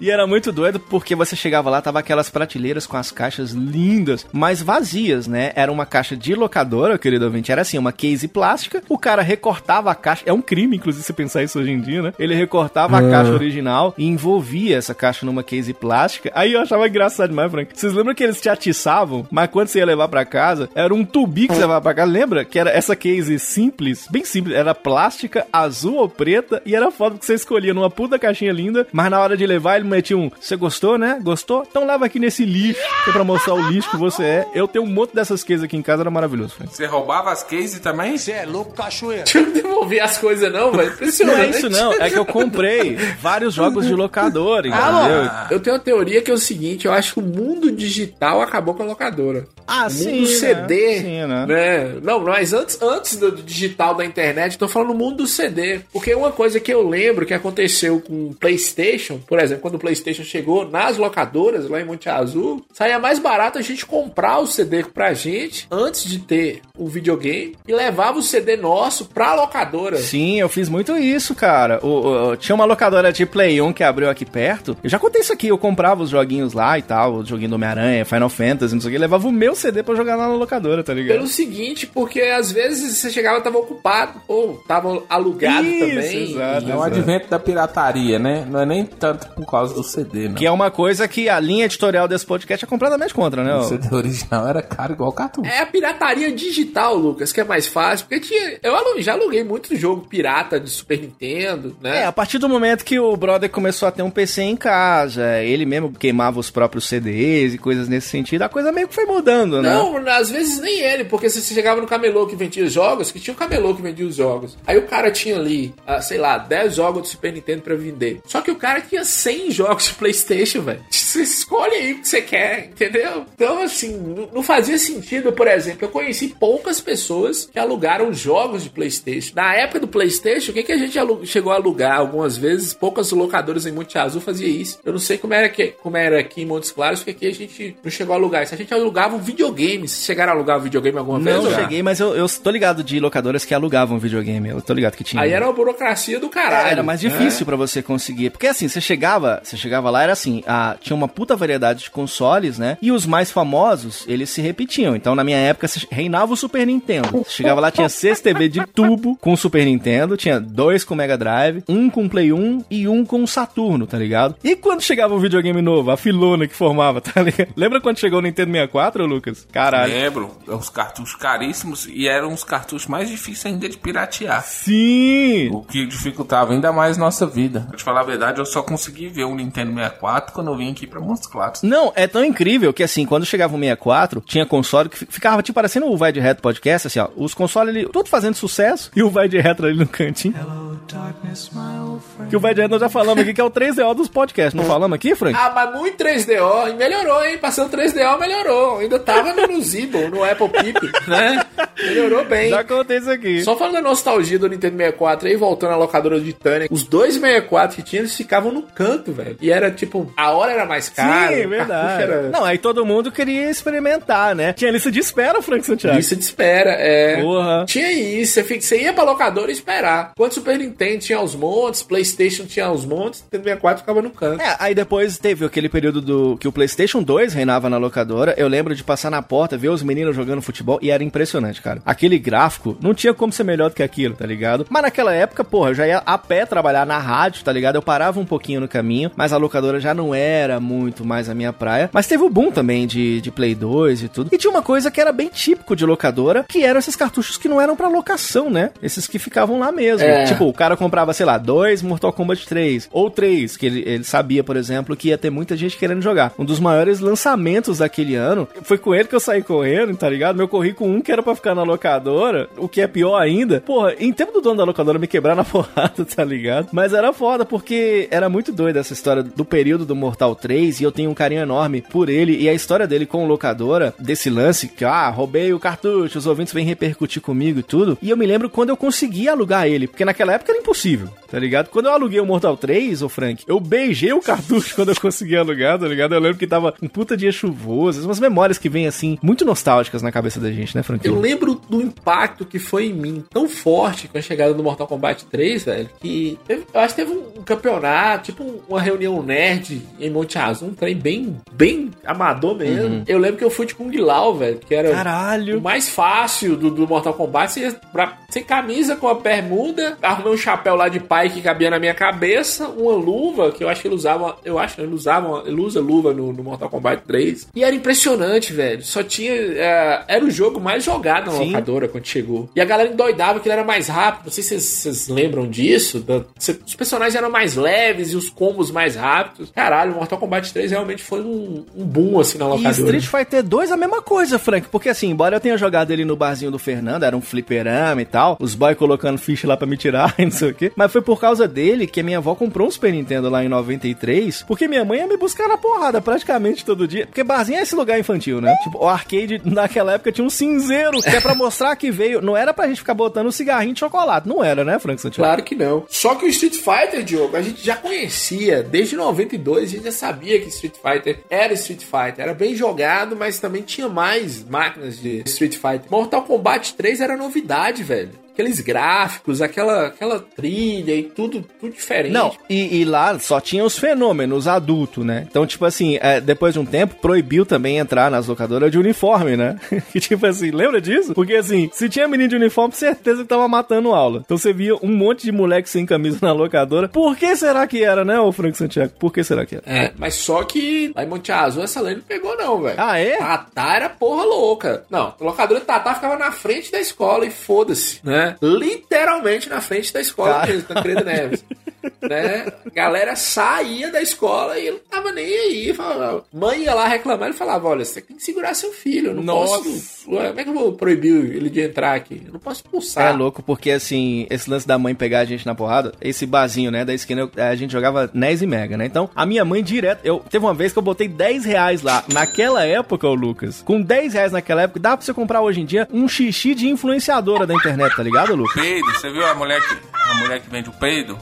E era muito doido porque você chegava lá, tava aquelas prateleiras com as caixas lindas, mas vazias, né? Era uma caixa de locadora, querido ouvinte. Era assim, uma case plástica. O cara recortava a caixa. É um crime, inclusive, você pensar isso hoje em dia, né? Ele recortava a caixa original e envolvia essa caixa numa case plástica. Aí eu achava engraçado demais, Frank. Vocês lembram que eles te atiçavam, mas quando você ia levar pra casa, era um tubi que você levava pra casa. Lembra que era essa case simples, bem simples. Era plástica, azul ou preta, e era foda que você escolhia numa puta caixinha linda, mas na hora de levar ele metia um, você gostou, né? Gostou? Então leva aqui nesse lixo, que é pra mostrar o lixo que você é. Eu tenho um monte dessas cases aqui em casa, era maravilhoso, Frank. Você roubava as cases também? Você é louco, cachoeira. Deixa eu devolver as coisas, não, velho. Não é isso não, é que eu comprei vários jogos de locadora, entendeu? Ah, eu tenho uma teoria que é o seguinte: eu acho que o mundo digital acabou com a locadora. Ah, o sim, mundo né? CD, Sim, né? né? Não, mas antes, antes do digital da internet, tô falando no mundo do CD. Porque uma coisa que eu lembro que aconteceu com o PlayStation, por exemplo, quando o PlayStation chegou nas locadoras lá em Monte Azul, saía mais barato a gente comprar o CD pra gente antes de ter o videogame e levava o CD nosso pra locadora. Sim, eu fiz muito isso, cara. O, o- tinha uma locadora de Play 1 que abriu aqui perto. Eu já contei isso aqui, eu comprava os joguinhos lá e tal, o joguinho do Homem-Aranha, Final Fantasy, não sei o que, levava o meu CD pra jogar lá na locadora, tá ligado? Pelo seguinte, porque às vezes você chegava e tava ocupado, ou tava alugado Isso, também. exato. É o advento da pirataria, né? Não é nem tanto por causa do CD, não. Que é uma coisa que a linha editorial desse podcast é completamente contra, né? O? CD original era caro igual cartucho. É a pirataria digital, Lucas, que é mais fácil. Porque tinha, eu já aluguei muito jogo pirata de Super Nintendo, né? É, a partir do momento que o brother começou a ter um PC em casa, ele mesmo queimava os próprios CDs e coisas nesse sentido, a coisa meio que foi mudando, né? Não, às vezes nem ele, porque se você chegava no camelô que vendia os jogos, que tinha um camelô que vendia os jogos. Aí o cara tinha ali, ah, sei lá, 10 jogos de Super Nintendo pra vender. Só que o cara tinha 100 jogos de PlayStation, velho. Você escolhe aí o que você quer, entendeu? Então, assim, não- não fazia sentido, por exemplo, eu conheci poucas pessoas que alugaram jogos de PlayStation. Na época do PlayStation, o que, que a gente chegou a alugar algumas vezes? Poucas locadoras em Monte Azul fazia isso. Eu não sei como era, que, como era aqui em Montes Claros, porque aqui a gente não chegou a alugar isso. A gente alugava um videogame. Vocês chegaram a alugar um videogame alguma vez? Não cheguei, mas eu, eu tô ligado de locadoras que alugavam videogame. Eu tô ligado que tinha. Aí era uma burocracia do caralho. Era mais né? difícil pra você conseguir. Porque assim, você chegava, você chegava lá, era assim, ah, tinha uma puta variedade de consoles, né? E os mais famosos, eles se repetiam. Então, na minha época, reinava o Super Nintendo. Você chegava lá, tinha seis TV de tubo com Super Nintendo, tinha dois com Mega Drive, um com Play 1 e um com Saturno, tá ligado? E quando chegava um videogame novo, a filona que formava, tá ligado? Lembra quando chegou o Nintendo 64, Lucas? Caralho. Lembro, os cartuchos caríssimos e eram os cartuchos mais difíceis ainda de piratear. Sim! O que dificultava ainda mais nossa vida. Pra te falar a verdade, eu só consegui ver o Nintendo 64 quando eu vim aqui pra Montes Claros. Não, é tão incrível que assim, quando chegava o 64, tinha console que fi- ficava tipo parecendo o Vai de Retro Podcast, assim, ó. Os consoles ali, tudo fazendo sucesso e o Vai de Retro ali no cantinho. Que o Vai de Retro nós já falamos aqui que é o 3DO dos podcasts. Não falamos aqui, Frank? Ah, mas muito 3DO. E melhorou, hein? Passando 3DO, melhorou. Ainda tava no Zibo, no Apple Pip, né? Melhorou bem. Já contei isso aqui. Só falando da nostalgia do Nintendo 64 aí, voltando à locadora de Tânia, os dois 64 que tinha, eles ficavam no canto, velho. E era tipo, a hora era mais cara, Sim, o verdade. era... Não, aí todo mundo queria experimentar, né? Tinha lista de espera, Frank Santiago. Lista de espera, é. Porra. Tinha isso, você ia pra locadora e esperar. Quando Super Nintendo tinha os montes, Playstation tinha os montes, o Nintendo 64 ficava no canto. É, aí depois teve aquele período do que o PlayStation 2 reinava na locadora. Eu lembro de passar na porta, ver os meninos jogando futebol e era impressionante, cara. Aquele gráfico não tinha como ser melhor do que aquilo, tá ligado? Mas naquela época, porra, eu já ia a pé trabalhar na rádio, tá ligado? Eu parava um pouquinho no caminho, mas a locadora já não era muito mais a minha praia. Mas teve o boom também de, de Play 2 e tudo. E tinha uma coisa que era bem típico de locadora, que eram esses cartuchos que não eram pra locação, né? Esses que ficavam lá mesmo. É. Tipo, o cara comprava, sei lá, dois Mortal Kombat 3 ou três, que ele, ele sabia, por exemplo, que ia ter muita gente querendo jogar. Um dos maiores lançamentos daquele ano foi com ele que eu saí correndo, tá ligado? Eu corri com um que era pra ficar na locadora, o que é pior ainda. Porra, em tempo do dono da locadora me quebrar na porrada, tá ligado? Mas era foda, porque era muito doida essa história do período do Mortal 3 e eu tenho um carinho enorme por ele e a história dele com locadora, desse lance que, ah, roubei o cartucho, os ouvintes vêm repercutir comigo e tudo. E eu me lembro quando eu consegui alugar ele, porque naquela época era impossível, tá ligado? Quando eu aluguei o Mortal 3, ô Frank, eu beijei o cartucho quando eu consegui alugar, tá ligado? Eu lembro que tava um puta dia chuvoso, umas memórias que vêm assim, muito nostálgicas na cabeça da gente, né, Frank? Eu lembro do impacto que foi em mim tão forte com a chegada do Mortal Kombat 3, velho, que eu acho que teve um campeonato, tipo um- uma reunião nerd em Monte Azul, um trem bem, bem amador mesmo. Uhum. Eu lembro que eu fui de Kung Lao, velho, que era Caralho. o mais fácil do, do Mortal Kombat. Você pra- sem camisa, com a bermuda, arrumei um chapéu lá de pai que cabia na minha cabeça, uma luva, que eu acho que ele usava, eu acho que ele usava, ele usa luva no, no Mortal Kombat 3. E era impressionante, velho. Só tinha, é, era o jogo mais jogado na Sim. locadora quando chegou. E a galera endoidava que ele era mais rápido. Não sei se vocês- lembram disso. da- cê- os personagens eram mais leves e os combos mais rápidos. Caralho, Mortal Kombat 3 realmente foi um, um boom assim na E locadora. Street Fighter 2 a mesma coisa, Frank. Porque assim, embora eu tenha jogado ele no barzinho do Fernando, era um fliperama e tal, os boys colocando ficha lá pra me tirar e não sei o quê. Mas foi por causa dele que a minha avó comprou um Super Nintendo lá em 93, porque minha mãe ia me buscar na porrada praticamente todo dia. Porque barzinho é esse lugar infantil, né? Tipo, o arcade naquela época tinha um cinzeiro, que é pra mostrar que veio. Não era pra gente ficar botando um cigarrinho de chocolate. Não era, né, Frank Santiago? Claro que não. Só que o Street Fighter, Diogo, a gente já conhecia. Desde 92 a gente já sabia que Street Fighter era Street Fighter. Era bem jogado, mas também tinha mais máquinas de Street Fighter. Mortal Kombat 3 era novidade, velho. Aqueles gráficos, aquela, aquela trilha e tudo, tudo diferente. Não, e, e lá só tinha os fenômenos adultos, né? Então, tipo assim, é, depois de um tempo, proibiu também entrar nas locadoras de uniforme, né? que tipo assim, lembra disso? Porque assim, se tinha menino de uniforme, certeza que tava matando aula. Então você via um monte de moleque sem camisa na locadora. Por que será que era, né, o Frank Santiago? Por que será que era? É, mas só que lá em Monte Azul essa lei não pegou, não, velho. Ah, é? Tatá era porra louca. Não, a locadora de Tatá ficava na frente da escola e foda-se, né? Literalmente na frente da escola Cara. mesmo, Tancredo Neves. né? Galera saía da escola e ele não tava nem aí. Falava, mãe ia lá reclamar e falava: Olha, você tem que segurar seu filho. Eu não Nossa. posso. Ué, Como é que eu vou proibir ele de entrar aqui? Eu não posso expulsar. É louco, porque assim, esse lance da mãe pegar a gente na porrada, esse barzinho, né, da esquina, a gente jogava NES e Mega, né? Então, a minha mãe direto, eu teve uma vez que eu botei 10 reais lá. Naquela época, ô Lucas, com 10 reais naquela época, dá pra você comprar hoje em dia um xixi de influenciadora da internet, tá ligado, Lucas? Peido, você viu a mulher que, a mulher que vende o peido?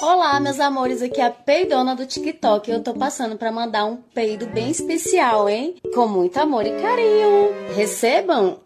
Olá, meus amores, aqui é a peidona do TikTok. Eu tô passando pra mandar um peido bem especial, hein? Com muito amor e carinho. Recebam.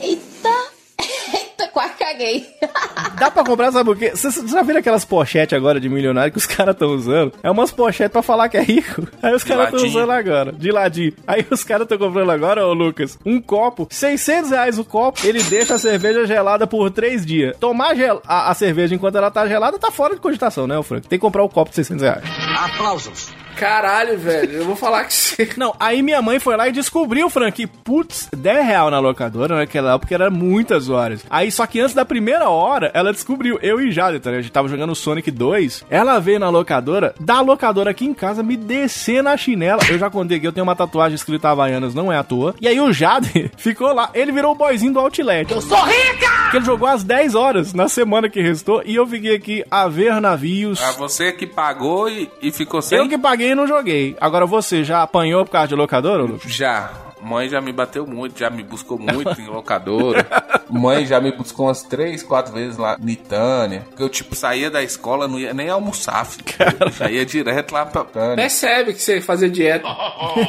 Eita! Quase caguei. Dá pra comprar, sabe o quê? Vocês já viram aquelas pochetes agora de milionário que os caras estão usando? É umas pochetes pra falar que é rico. Aí os caras estão usando agora, de ladinho. Aí os caras estão comprando agora, ô Lucas, um copo, 600 reais o copo, ele deixa a cerveja gelada por 3 dias. Tomar gel- a, a cerveja enquanto ela tá gelada tá fora de cogitação, né, ô Frank? Tem que comprar o copo de 600 reais. Aplausos. Caralho, velho, eu vou falar que você. Não, aí minha mãe foi lá e descobriu, Frank, que, putz, 10 real na locadora naquela época era muitas horas. Aí, só que antes da primeira hora, ela descobriu, eu e Jadeta, né? A gente tava jogando Sonic 2. Ela veio na locadora, da locadora aqui em casa, me descer na chinela. Eu já contei que eu tenho uma tatuagem escrita Havaianas, não é à toa. E aí o Jade ficou lá, ele virou o boyzinho do Outlet. Eu sou rica! Que ele jogou às 10 horas na semana que restou e eu fiquei aqui a ver navios. Ah, você que pagou e, e ficou sem? Eu que paguei e não joguei. Agora você já apanhou por causa de locadora, Lucas? Já. Mãe já me bateu muito, já me buscou muito em locadora. Mãe já me buscou umas três, quatro vezes lá em Tânia. Porque eu, tipo, saía da escola, não ia nem almoçar, filho. Eu já ia direto lá pra Tânia. Percebe que você fazia dieta.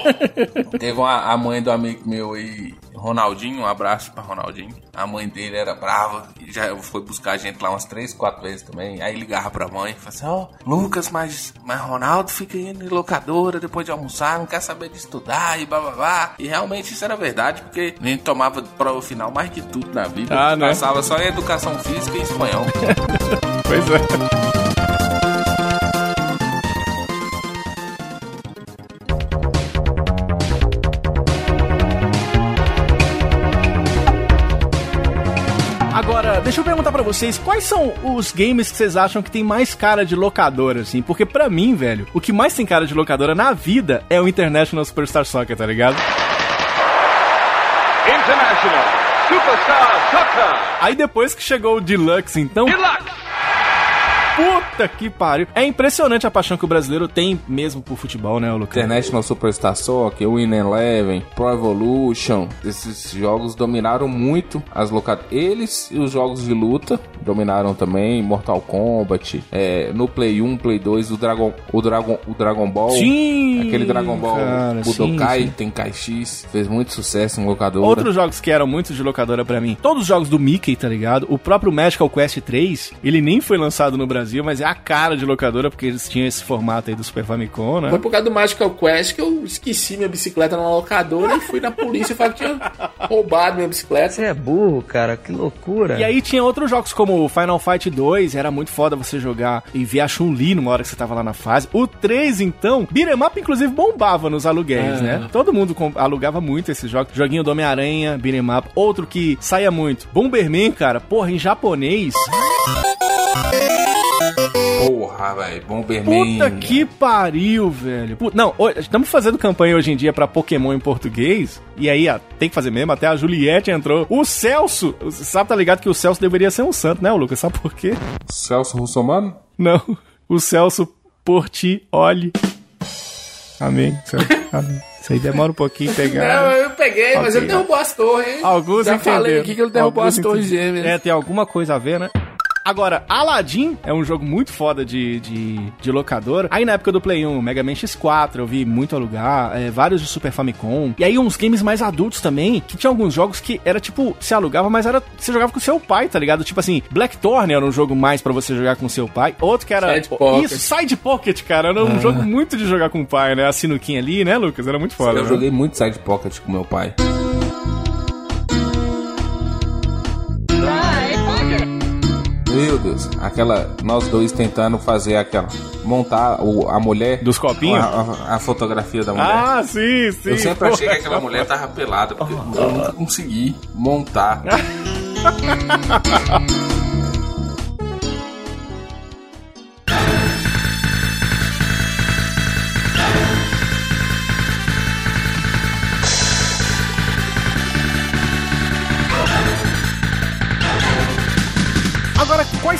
Teve uma, a mãe do amigo meu aí, Ronaldinho, um abraço pra Ronaldinho. A mãe dele era brava e já foi buscar a gente lá umas três, quatro vezes também. Aí ligava pra mãe e falava assim: Ó, Lucas, mas, mas Ronaldo fica indo em locadora depois de almoçar, não quer saber de estudar e blá blá blá. E realmente isso era verdade, porque a gente tomava prova final mais que tudo na vida. Ah, né? Passava só em educação física e espanhol. Pois é. Deixa eu perguntar pra vocês, quais são os games que vocês acham que tem mais cara de locadora, assim? Porque pra mim, velho, o que mais tem cara de locadora na vida é o International Superstar Soccer, tá ligado? International Superstar Soccer. Aí depois que chegou o Deluxe, então... Puta que pariu. É impressionante a paixão que o brasileiro tem mesmo por futebol, né, Lucas? International Superstar Soccer, Win Eleven, Pro Evolution, esses jogos dominaram muito as locadoras. Eles e os jogos de luta dominaram também, Mortal Kombat, é, no Play 1, Play 2, o Dragon, o Dragon, o Dragon Ball, Sim, aquele Dragon Ball cara, Budokai, sim, sim. Tenkaichi X, fez muito sucesso em locadora. Outros jogos que eram muito de locadora pra mim. Todos os jogos do Mickey, tá ligado? O próprio Magical Quest 3, ele nem foi lançado no Brasil, mas é a cara de locadora porque eles tinham esse formato aí do Super Famicom, né? Foi por causa do Magical Quest que eu esqueci minha bicicleta na locadora e fui na polícia e falei que tinha roubado minha bicicleta. Você é burro, cara, que loucura. E aí tinha outros jogos como o Final Fight 2, era muito foda você jogar e ver a Chun-Li numa hora que você tava lá na fase. O 3, então, Beat'em Up inclusive bombava nos aluguéis, É. né? Todo mundo alugava muito esses jogos. Joguinho do Homem-Aranha, Beat'em Up. Outro que saía muito, Bomberman, cara, porra, em japonês. Porra, velho, Bomberman. Puta que pariu, velho. Não, estamos fazendo campanha hoje em dia pra Pokémon em português. E aí, ó, tem que fazer mesmo. Até a Juliette entrou. O Celso, você sabe, tá ligado que o Celso deveria ser um santo, né, Lucas? Sabe por quê? Celso Russomano? Não, o Celso Portioli. Amém, Celso. Amém. Isso aí demora um pouquinho a pegar. Não, eu peguei, mas Ok. ele derrubou as torres, hein? Alguns Já falei entenderam. aqui que ele derrubou Alguns as torres gêmeas. É, tem alguma coisa a ver, né? Agora, Aladdin é um jogo muito foda de, de, de locadora. Aí na época do Play 1, Mega Man X4, eu vi muito alugar, é, vários de Super Famicom. E aí uns games mais adultos também, que tinha alguns jogos que era tipo, você alugava, mas era você jogava com seu pai, tá ligado? Tipo assim, Blackthorn era um jogo mais pra você jogar com seu pai. Outro que era. Side Pocket. Isso, Side Pocket, cara. Era um Ah. jogo muito de jogar com o pai, né? A sinuquinha ali, né, Lucas? Era muito foda. Eu né? joguei muito Side Pocket com meu pai. Meu Deus, aquela. Nós dois tentando fazer aquela. Montar o, a mulher. Dos copinhos? A, a- a fotografia da mulher. Ah, sim, sim. eu sempre achei que aquela mulher tava pelada, porque eu nunca consegui montar.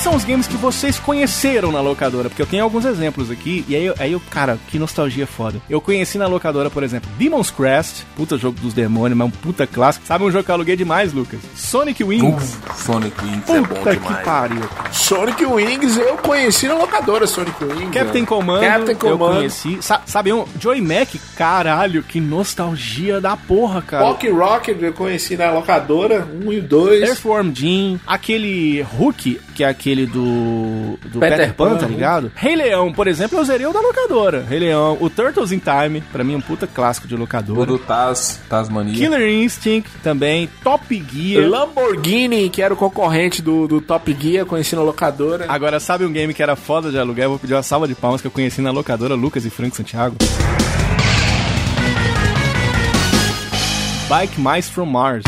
são os games que vocês conheceram na locadora? Porque eu tenho alguns exemplos aqui, e aí, eu- aí eu, cara, que nostalgia foda. Eu conheci na locadora, por exemplo, Demon's Crest, puta jogo dos demônios, mas um puta clássico. Sabe um jogo que eu aluguei demais, Lucas? Sonic Wings. Sonic Wings é bom Puta que demais. pariu. Sonic Wings eu conheci na locadora Sonic Wings. Captain? Commando, Captain eu Commando. conheci. Sa- sabe um? Joy Mac, caralho, que nostalgia da porra, cara. Pock Rocket eu conheci na locadora, 1 e 2. Earthworm Jim, aquele Hulk, que é aquele do, do Peter Peter, Pan, Pan, tá ligado? Rei Leão, por exemplo, eu zerei o da locadora. Rei Leão, o Turtles in Time, pra mim é um puta clássico de O locadora. do Taz, Tasmania. Killer Instinct também, Top Gear. Lamborghini, que era o concorrente do, do Top Gear, conheci na locadora. Agora, sabe um game que era foda de aluguel? Eu vou pedir uma salva de palmas que eu conheci na locadora Lucas e Franco Santiago. Bike Mice from Mars.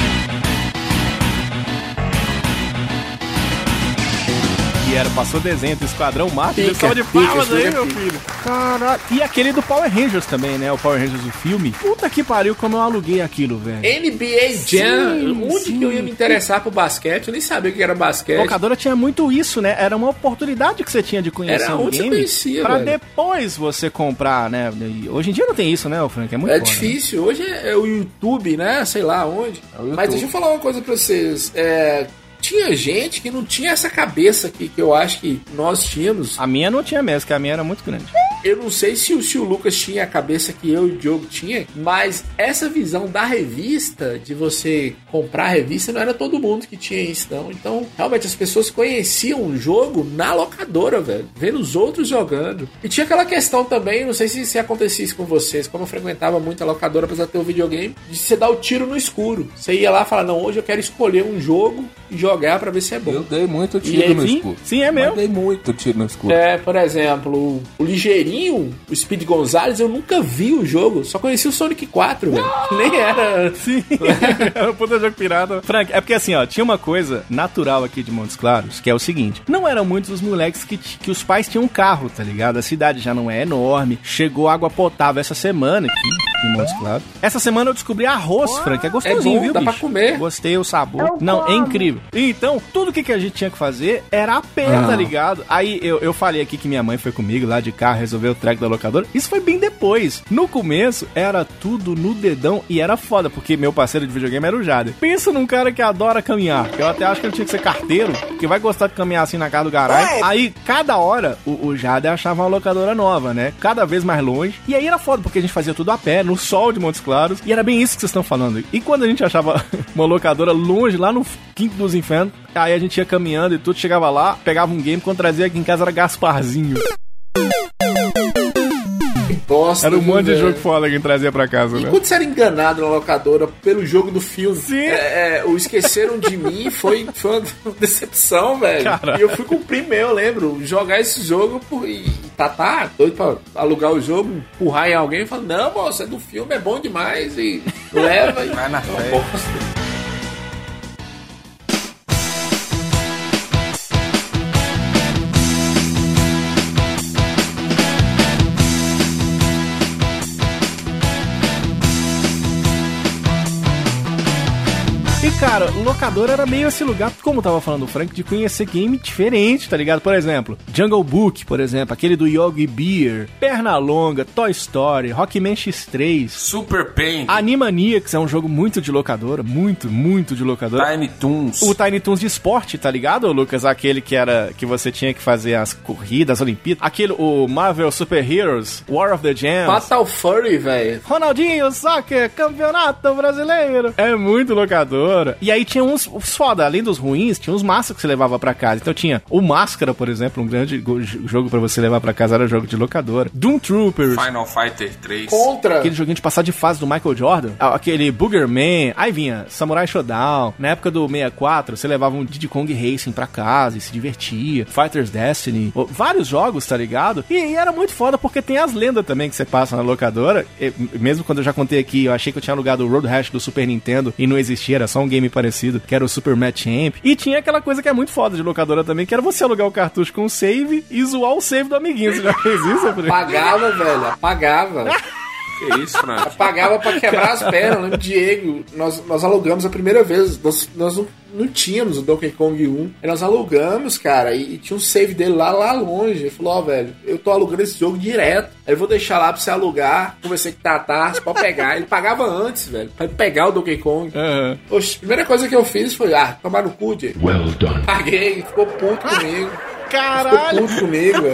Era, passou desenho do Esquadrão Marte. Pica, salva de palmas aí, é meu filho. Caralho. E aquele do Power Rangers também, né? O Power Rangers do filme. Puta que pariu, como eu aluguei aquilo, velho. NBA Jam, Sim, onde sim. que eu ia me interessar por basquete? Eu nem sabia o que era basquete. locadora tinha muito isso, né? Era uma oportunidade que você tinha de conhecer Era um game conhecia, pra velho. depois você comprar, né? Hoje em dia não tem isso, né, Frank? É muito É foda, né? difícil. Hoje é, é o YouTube, né? Sei lá onde. YouTube. Mas deixa eu falar uma coisa pra vocês. É, tinha gente que não tinha essa cabeça que, que eu acho que nós tínhamos. A minha não tinha mesmo, porque a minha era muito grande. Eu não sei se o, se o Lucas tinha a cabeça que eu e o Diogo tinha, mas essa visão da revista, de você comprar a revista, não era todo mundo que tinha isso, não. Então, realmente, as pessoas conheciam o jogo na locadora, velho. Vendo os outros jogando. E tinha aquela questão também, não sei se, se acontecia isso com vocês, como eu frequentava muito a locadora, apesar de ter o videogame, de você dar o tiro no escuro. Você ia lá e falar, não, hoje eu quero escolher um jogo e jogar pra ver se é bom. Eu dei muito tiro aí, no sim? escuro. Sim, é Mas meu. dei muito tiro no escuro. É, por exemplo, o- Ligeirinho, o Speed Gonzalez, eu nunca vi o jogo, só conheci o Sonic 4, velho. que Nem era. Sim, era um puta jogo pirata. Frank, é porque assim, ó, tinha uma coisa natural aqui de Montes Claros, que é o seguinte: não eram muitos os moleques que, que os pais tinham um carro, tá ligado? A cidade já não é enorme, chegou água potável essa semana aqui em Montes Claros. Essa semana eu descobri arroz, Frank, é gostosinho, É bom, viu, dá pra bicho? comer. Gostei o sabor. não, é incrível. Então, tudo que, que a gente tinha que fazer era a pé, Ah. tá ligado? Aí eu, eu falei aqui que minha mãe foi comigo lá de carro resolver o track da locadora. Isso foi bem depois. No começo, era tudo no dedão e era foda, porque meu parceiro de videogame era o Jader. Pensa num cara que adora caminhar. Eu até acho que ele tinha que ser carteiro, que vai gostar de caminhar assim na casa do garai. Aí, cada hora, o, o Jader achava uma locadora nova, né? Cada vez mais longe. E aí era foda, porque a gente fazia tudo a pé, no sol de Montes Claros. E era bem isso que vocês estão falando. E quando a gente achava uma locadora longe, lá no quinto dos infernos, aí a gente ia caminhando e tudo, chegava lá, pegava um game, quando trazia aqui em casa era Gasparzinho. Bosta, Era um monte de velho? jogo foda que trazia pra casa, E né? quando você era enganado na locadora pelo jogo do filme, é, é, o Esqueceram de Mim foi, foi uma decepção, velho. Caralho. E eu fui cumprir meu, eu lembro. Jogar esse jogo por, e tá, tá doido pra alugar o jogo, empurrar em alguém e falar: Não, moça, é do filme, é bom demais. E leva e. Vai na É uma fé. Cara, locadora era meio esse lugar, como tava falando o Frank, de conhecer game diferente, tá ligado? Por exemplo, Jungle Book, por exemplo, aquele do Yogi Beer, Pernalonga, Toy Story, Rockman X3, Super Pain, Animaniacs é um jogo muito de locadora, muito, muito de locadora. Tiny Toons. O Tiny Toons de esporte, tá ligado, Lucas? Aquele que era que você tinha que fazer as corridas, as Olimpíadas. Aquele, o Marvel Super Heroes, War of the Gems. Fatal Fury, velho. Ronaldinho, soccer, campeonato brasileiro. É muito E aí tinha uns, uns foda, além dos ruins, tinha uns massas que você levava pra casa. Então tinha o Máscara, por exemplo, um grande go- jogo pra você levar pra casa, era jogo de locadora. Doom Troopers. Final Fighter 3. Contra. Aquele joguinho de passar de fase do Michael Jordan. Aquele Boogerman. Aí vinha Samurai Showdown. Na época do 64, você levava um Diddy Kong Racing pra casa e se divertia. Fighters Destiny. Vários jogos, tá ligado? E, e era muito foda porque tem as lendas também que você passa na locadora. E, mesmo quando eu já contei aqui, eu achei que eu tinha alugado o Road Rash do Super Nintendo e não existia, era só um game parecido, que era o Super Match Champ. E tinha aquela coisa que é muito foda de locadora também, que era você alugar o cartucho com o save e zoar o save do amiguinho. Você já fez isso? Apagava, velho, apagava. Que isso, Fran? Pagava pra quebrar as pernas. Eu lembro, Diego, nós, nós alugamos a primeira vez. Nós, nós não, não tínhamos o Donkey Kong 1. Aí nós alugamos, cara, e, e tinha um save dele lá, lá longe. Ele falou, ó, velho, eu tô alugando esse jogo direto. Aí eu vou deixar lá pra você alugar. Conversei com Tatá, você pode pegar. Ele pagava antes, velho, pra pegar o Donkey Kong. Poxa, a primeira coisa que eu fiz foi, ah, tomar no cu, Diego. Well done. Paguei, ficou puto comigo. Caralho! Ficou puto comigo.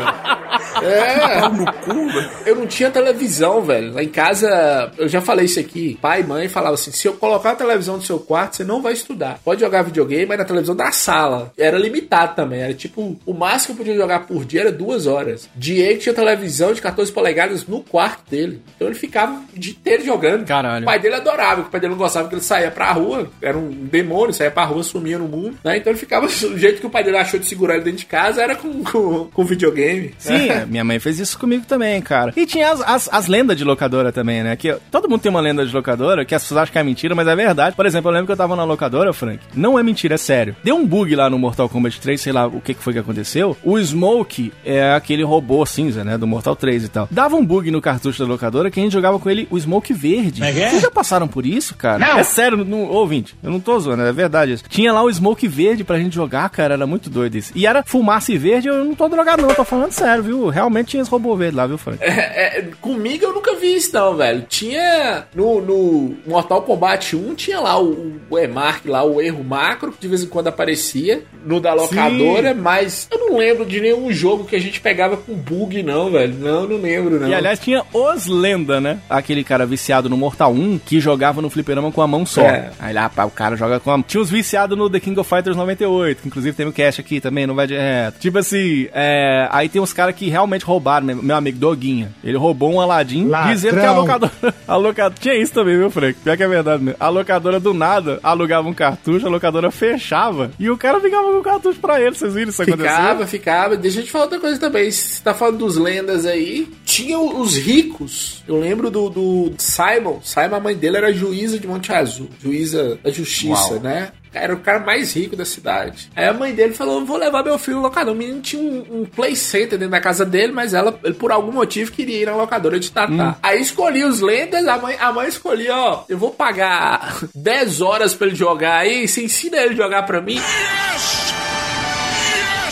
É. no cu, velho. Eu não tinha televisão, velho. Lá em casa, eu já falei isso aqui. Pai e mãe falavam assim: se eu colocar a televisão no seu quarto, você não vai estudar. Pode jogar videogame, mas na televisão da sala. Era limitado também. Era tipo, o máximo que eu podia jogar por dia era duas horas. Diego tinha televisão de 14 polegadas no quarto dele. Então ele ficava o dia inteiro jogando. Caralho. O pai dele adorava, o pai dele não gostava que ele saía pra rua. Era um demônio, saía pra rua, sumia no mundo. Né? Então ele ficava. O jeito que o pai dele achou de segurar ele dentro de casa era com, com, com videogame. Sim, é, minha mãe fez isso comigo também, cara. E tinha as, as, as lendas de locadora também, né? Que todo mundo tem uma lenda de locadora que as pessoas acham que é mentira, mas é verdade. Por exemplo, eu lembro que eu tava na locadora, Frank. Não é mentira, é sério. Deu um bug lá no Mortal Kombat 3, sei lá o que, que foi que aconteceu. O Smoke é aquele robô cinza, né? Do Mortal 3 e tal. Dava um bug no cartucho da locadora que a gente jogava com ele o Smoke verde. é é? Vocês já passaram por isso, cara? Não. É sério, não, ouvinte. Eu não tô zoando, é verdade isso. Tinha lá o Smoke verde pra gente jogar, cara. Era muito doido isso. E era fumaça e verde, eu não tô drogado, não. Tô falando sério, viu? Realmente tinha esse robô verde lá, viu, Frank? É, é, comigo eu nunca vi isso não, velho. Tinha no, no Mortal Kombat 1, tinha lá o, o E-Mark, lá o erro macro, que de vez em quando aparecia no da locadora, mas eu não lembro de nenhum jogo que a gente pegava com bug não, velho. Não, não lembro não. E aliás, tinha os lenda, né? Aquele cara viciado no Mortal 1 que jogava no fliperama com a mão só. É. Aí lá, pá, o cara joga com a mão. Tinha os viciados no The King of Fighters 98, que inclusive tem o cash aqui também, não vai direto. Tipo assim, é... aí tem uns caras que realmente roubaram, né? meu amigo Doguinha. Ele roubou um Aladdin, Ladrão. dizendo que a locadora. A locadora... Tinha isso também, viu, Frank? Pior que é verdade mesmo. A locadora do nada alugava um cartucho, a locadora fechava e o cara ficava com o cartucho pra ele. Vocês viram isso acontecer? Ficava, ficava. Deixa eu te falar outra coisa também. Você tá falando dos lendas aí. Tinha os ricos. Eu lembro do, do Simon. Simon, a mãe dele era juíza de Monte Azul. Juíza da justiça, Uau. né? Era o cara mais rico da cidade. Aí a mãe dele falou: vou levar meu filho no locador. O menino tinha um, um play center dentro da casa dele, mas ela, por algum motivo, queria ir na locadora de Tatá. Aí escolhi os lendas, a mãe, a mãe escolhia, ó, eu vou pagar 10 horas pra ele jogar aí, você ensina ele a jogar pra mim?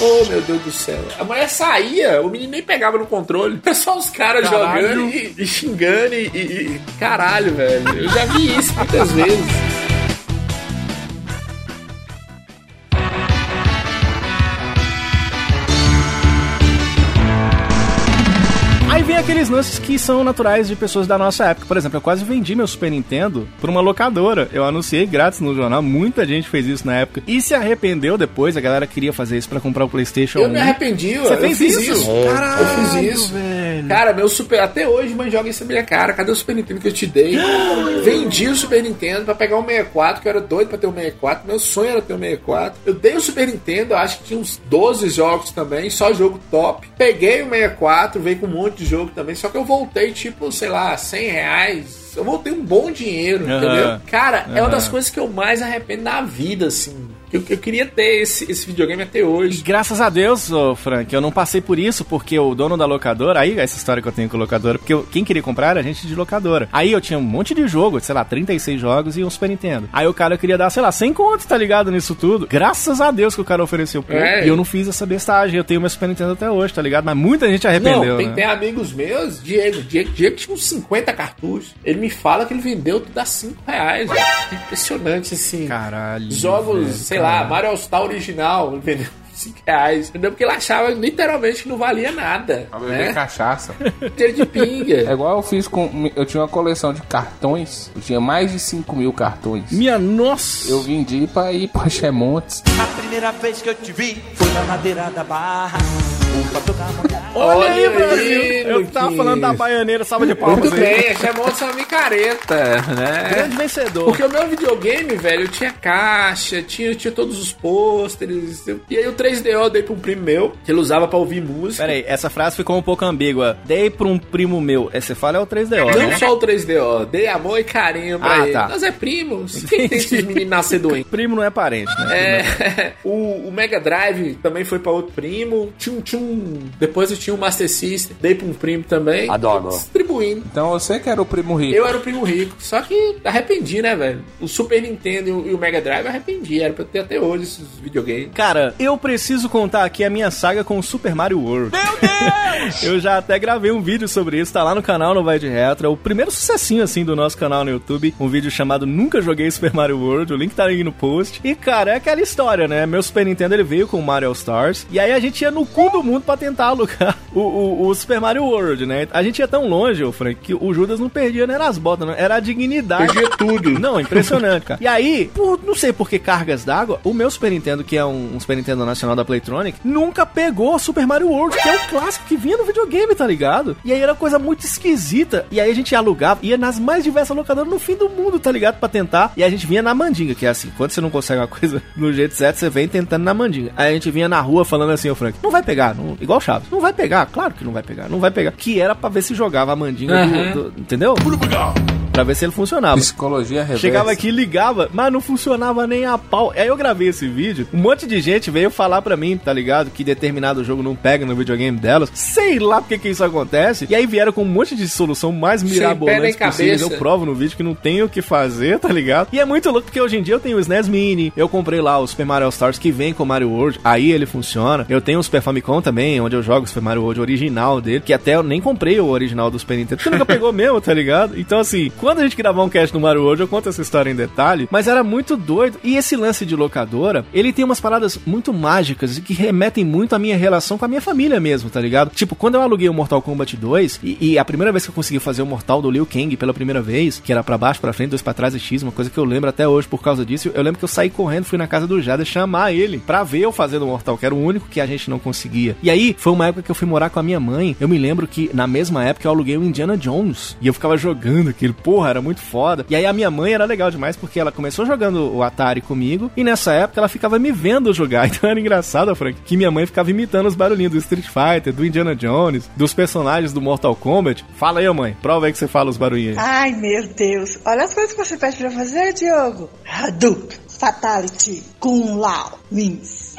Oh, meu Deus do céu. A mulher saía, o menino nem pegava no controle. É só os caras jogando e, e xingando e- e- Caralho, velho. Eu já vi isso muitas vezes. Aqueles lances que são naturais de pessoas da nossa época. Por exemplo, eu quase vendi meu Super Nintendo pra uma locadora. Eu anunciei grátis no jornal, muita gente fez isso na época. E se arrependeu depois, a galera queria fazer isso pra comprar o PlayStation Eu 1. me arrependi, Você eu fez fiz isso? isso. Caralho, eu fiz isso. velho. Cara, meu Super. Até hoje, mãe, joga isso na minha cara. Cadê o Super Nintendo que eu te dei? Vendi o Super Nintendo pra pegar um 64, que eu era doido pra ter um 64. Meu sonho era ter um 64. Eu dei o Super Nintendo, acho que tinha uns 12 jogos também, só jogo top. Peguei o 64, veio com um monte de jogo também, só que eu voltei, tipo, sei lá, 100 reais. Eu voltei um bom dinheiro, Aham. entendeu? Cara, é uma das coisas que eu mais arrependo na vida, assim. Eu, eu queria ter esse, esse videogame até hoje. Graças a Deus, ô Frank, eu não passei por isso, porque o dono da locadora, aí essa história que eu tenho com a locadora, porque eu- quem queria comprar era gente de locadora. Aí eu tinha um monte de jogo, sei lá, 36 jogos e um Super Nintendo. Aí o cara queria dar, sei lá, 100 contos, tá ligado nisso tudo. Graças a Deus que o cara ofereceu pouco. É. E eu não fiz essa bestagem, eu tenho meu Super Nintendo até hoje, tá ligado? Mas muita gente arrependeu, Não, tem, né? tem amigos meus, Diego, Diego, Diego tinha uns 50 cartuchos. Ele me fala que ele vendeu tudo a 5 reais. Impressionante, assim. Caralho. Jogos, velho, sei caralho. lá, Mario All Star original, ele vendeu 5 reais. Entendeu? Porque ele achava literalmente que não valia nada. Pra beber Né? cachaça. Cheiro de É pinga. igual eu fiz com. Eu tinha uma coleção de cartões. Eu tinha mais de 5 mil cartões. Minha nossa! Eu vendi pra ir pra Chemontes. A primeira vez que eu te vi foi na madeira da barra. Tocar molhada. Olha aí, Olha Brasil! aí, eu tava falando da baianeira, salva de palmas Muito aí. bem, chamou essa micareta, né? Grande vencedor. Porque o meu videogame, velho, eu tinha caixa, tinha, tinha todos os pôsteres. E aí o 3DO eu dei pra um primo meu, que ele usava pra ouvir música. Pera aí, essa frase ficou um pouco ambígua. Dei pra um primo meu. É, Você fala é o 3DO, Não né? só o 3DO, dei amor e carinho pra Ah, ele. tá. Nós é primos. Quem tem esses meninos nascer doentes? Primo não é parente, né? É, o, o Mega Drive também foi pra outro primo. Tinha um, tinha um- depois eu tinha o Master System, dei pra um primo também. Adoro. Então você que era o primo rico. Eu era o primo rico. Só que arrependi, né, velho? O Super Nintendo e o- Mega Drive arrependi. Era pra eu ter até hoje esses videogames. Cara, eu preciso contar aqui a minha saga com o Super Mario World. Meu Deus! eu já até gravei um vídeo sobre isso, tá lá no canal no Vai de Retro. É o primeiro sucessinho, assim, do nosso canal no YouTube. Um vídeo chamado Nunca Joguei Super Mario World. O link tá aí no post. E, cara, é aquela história, né? Meu Super Nintendo, ele veio com o Mario Stars. E aí a gente ia no cu do mundo pra tentar alugar o, o, o Super Mario World, né? A gente ia tão longe, ô Frank, que o Judas não perdia nem as botas, não. Era a dignidade. Perdia tudo. Não, impressionante, cara. E aí, por não sei por que cargas d'água, o meu Super Nintendo, que é um, um Super Nintendo nacional da Playtronic, nunca pegou Super Mario World, que é o clássico que vinha no videogame, tá ligado? E aí era coisa muito esquisita. E aí a gente alugava, ia nas mais diversas locadoras no fim do mundo, tá ligado? Pra tentar. E a gente vinha na mandinga, que é assim, quando você não consegue uma coisa no jeito certo, você vem tentando na mandinga. Aí a gente vinha na rua falando assim, ô Frank, não vai pegar, não- igual Chaves, não vai pegar, claro que não vai pegar, não vai pegar. Que era pra ver se jogava a mandinga do- Aham. do, entendeu? Pra ver se ele funcionava. Psicologia reversa. Chegava aqui, ligava, mas não funcionava nem a pau. Aí eu gravei esse vídeo, um monte de gente veio falar pra mim, tá ligado? Que determinado jogo não pega no videogame delas. Sei lá porque que isso acontece. E aí vieram com um monte de solução mais mirabolante possível. cabeça. Eu provo no vídeo que não tem o que fazer, tá ligado? E é muito louco porque hoje em dia eu tenho o SNES Mini, eu comprei lá o Super Mario All Stars que vem com o Mario World, aí ele funciona. Eu tenho o Super Famicom também, onde eu jogo o Super Mario World original dele, que até eu nem comprei o original do Super Nintendo, porque nunca pegou mesmo, tá ligado? Então assim, quando a gente gravar um cast no Mario World, eu conto essa história em detalhe, mas era muito doido. E esse lance de locadora, ele tem umas paradas muito mágicas e que remetem muito à minha relação com a minha família mesmo, tá ligado? Tipo, quando eu aluguei o Mortal Kombat 2, e, e a primeira vez que eu consegui fazer o Mortal do Liu Kang pela primeira vez, que era pra baixo, pra frente, dois pra trás e X, uma coisa que eu lembro até hoje por causa disso, eu lembro que eu saí correndo, fui na casa do Jada chamar ele pra ver eu fazendo o Mortal, que era o único que a gente não conseguia. E aí, foi uma época que eu fui morar com a minha mãe, eu me lembro que na mesma época eu aluguei o Indiana Jones, e eu ficava jogando aquilo, porra, era muito foda. E aí a minha mãe era legal demais, porque ela começou jogando o Atari comigo, e nessa época ela ficava me vendo jogar, então era engraçado, Frank, que minha mãe ficava imitando os barulhinhos do Street Fighter, do Indiana Jones, dos personagens do Mortal Kombat. Fala aí, mãe, prova aí que você fala os barulhinhos. Ai, meu Deus. Olha as coisas que você pede pra fazer, Diogo. Hadouken, Fatality, Kung Lao, Wings.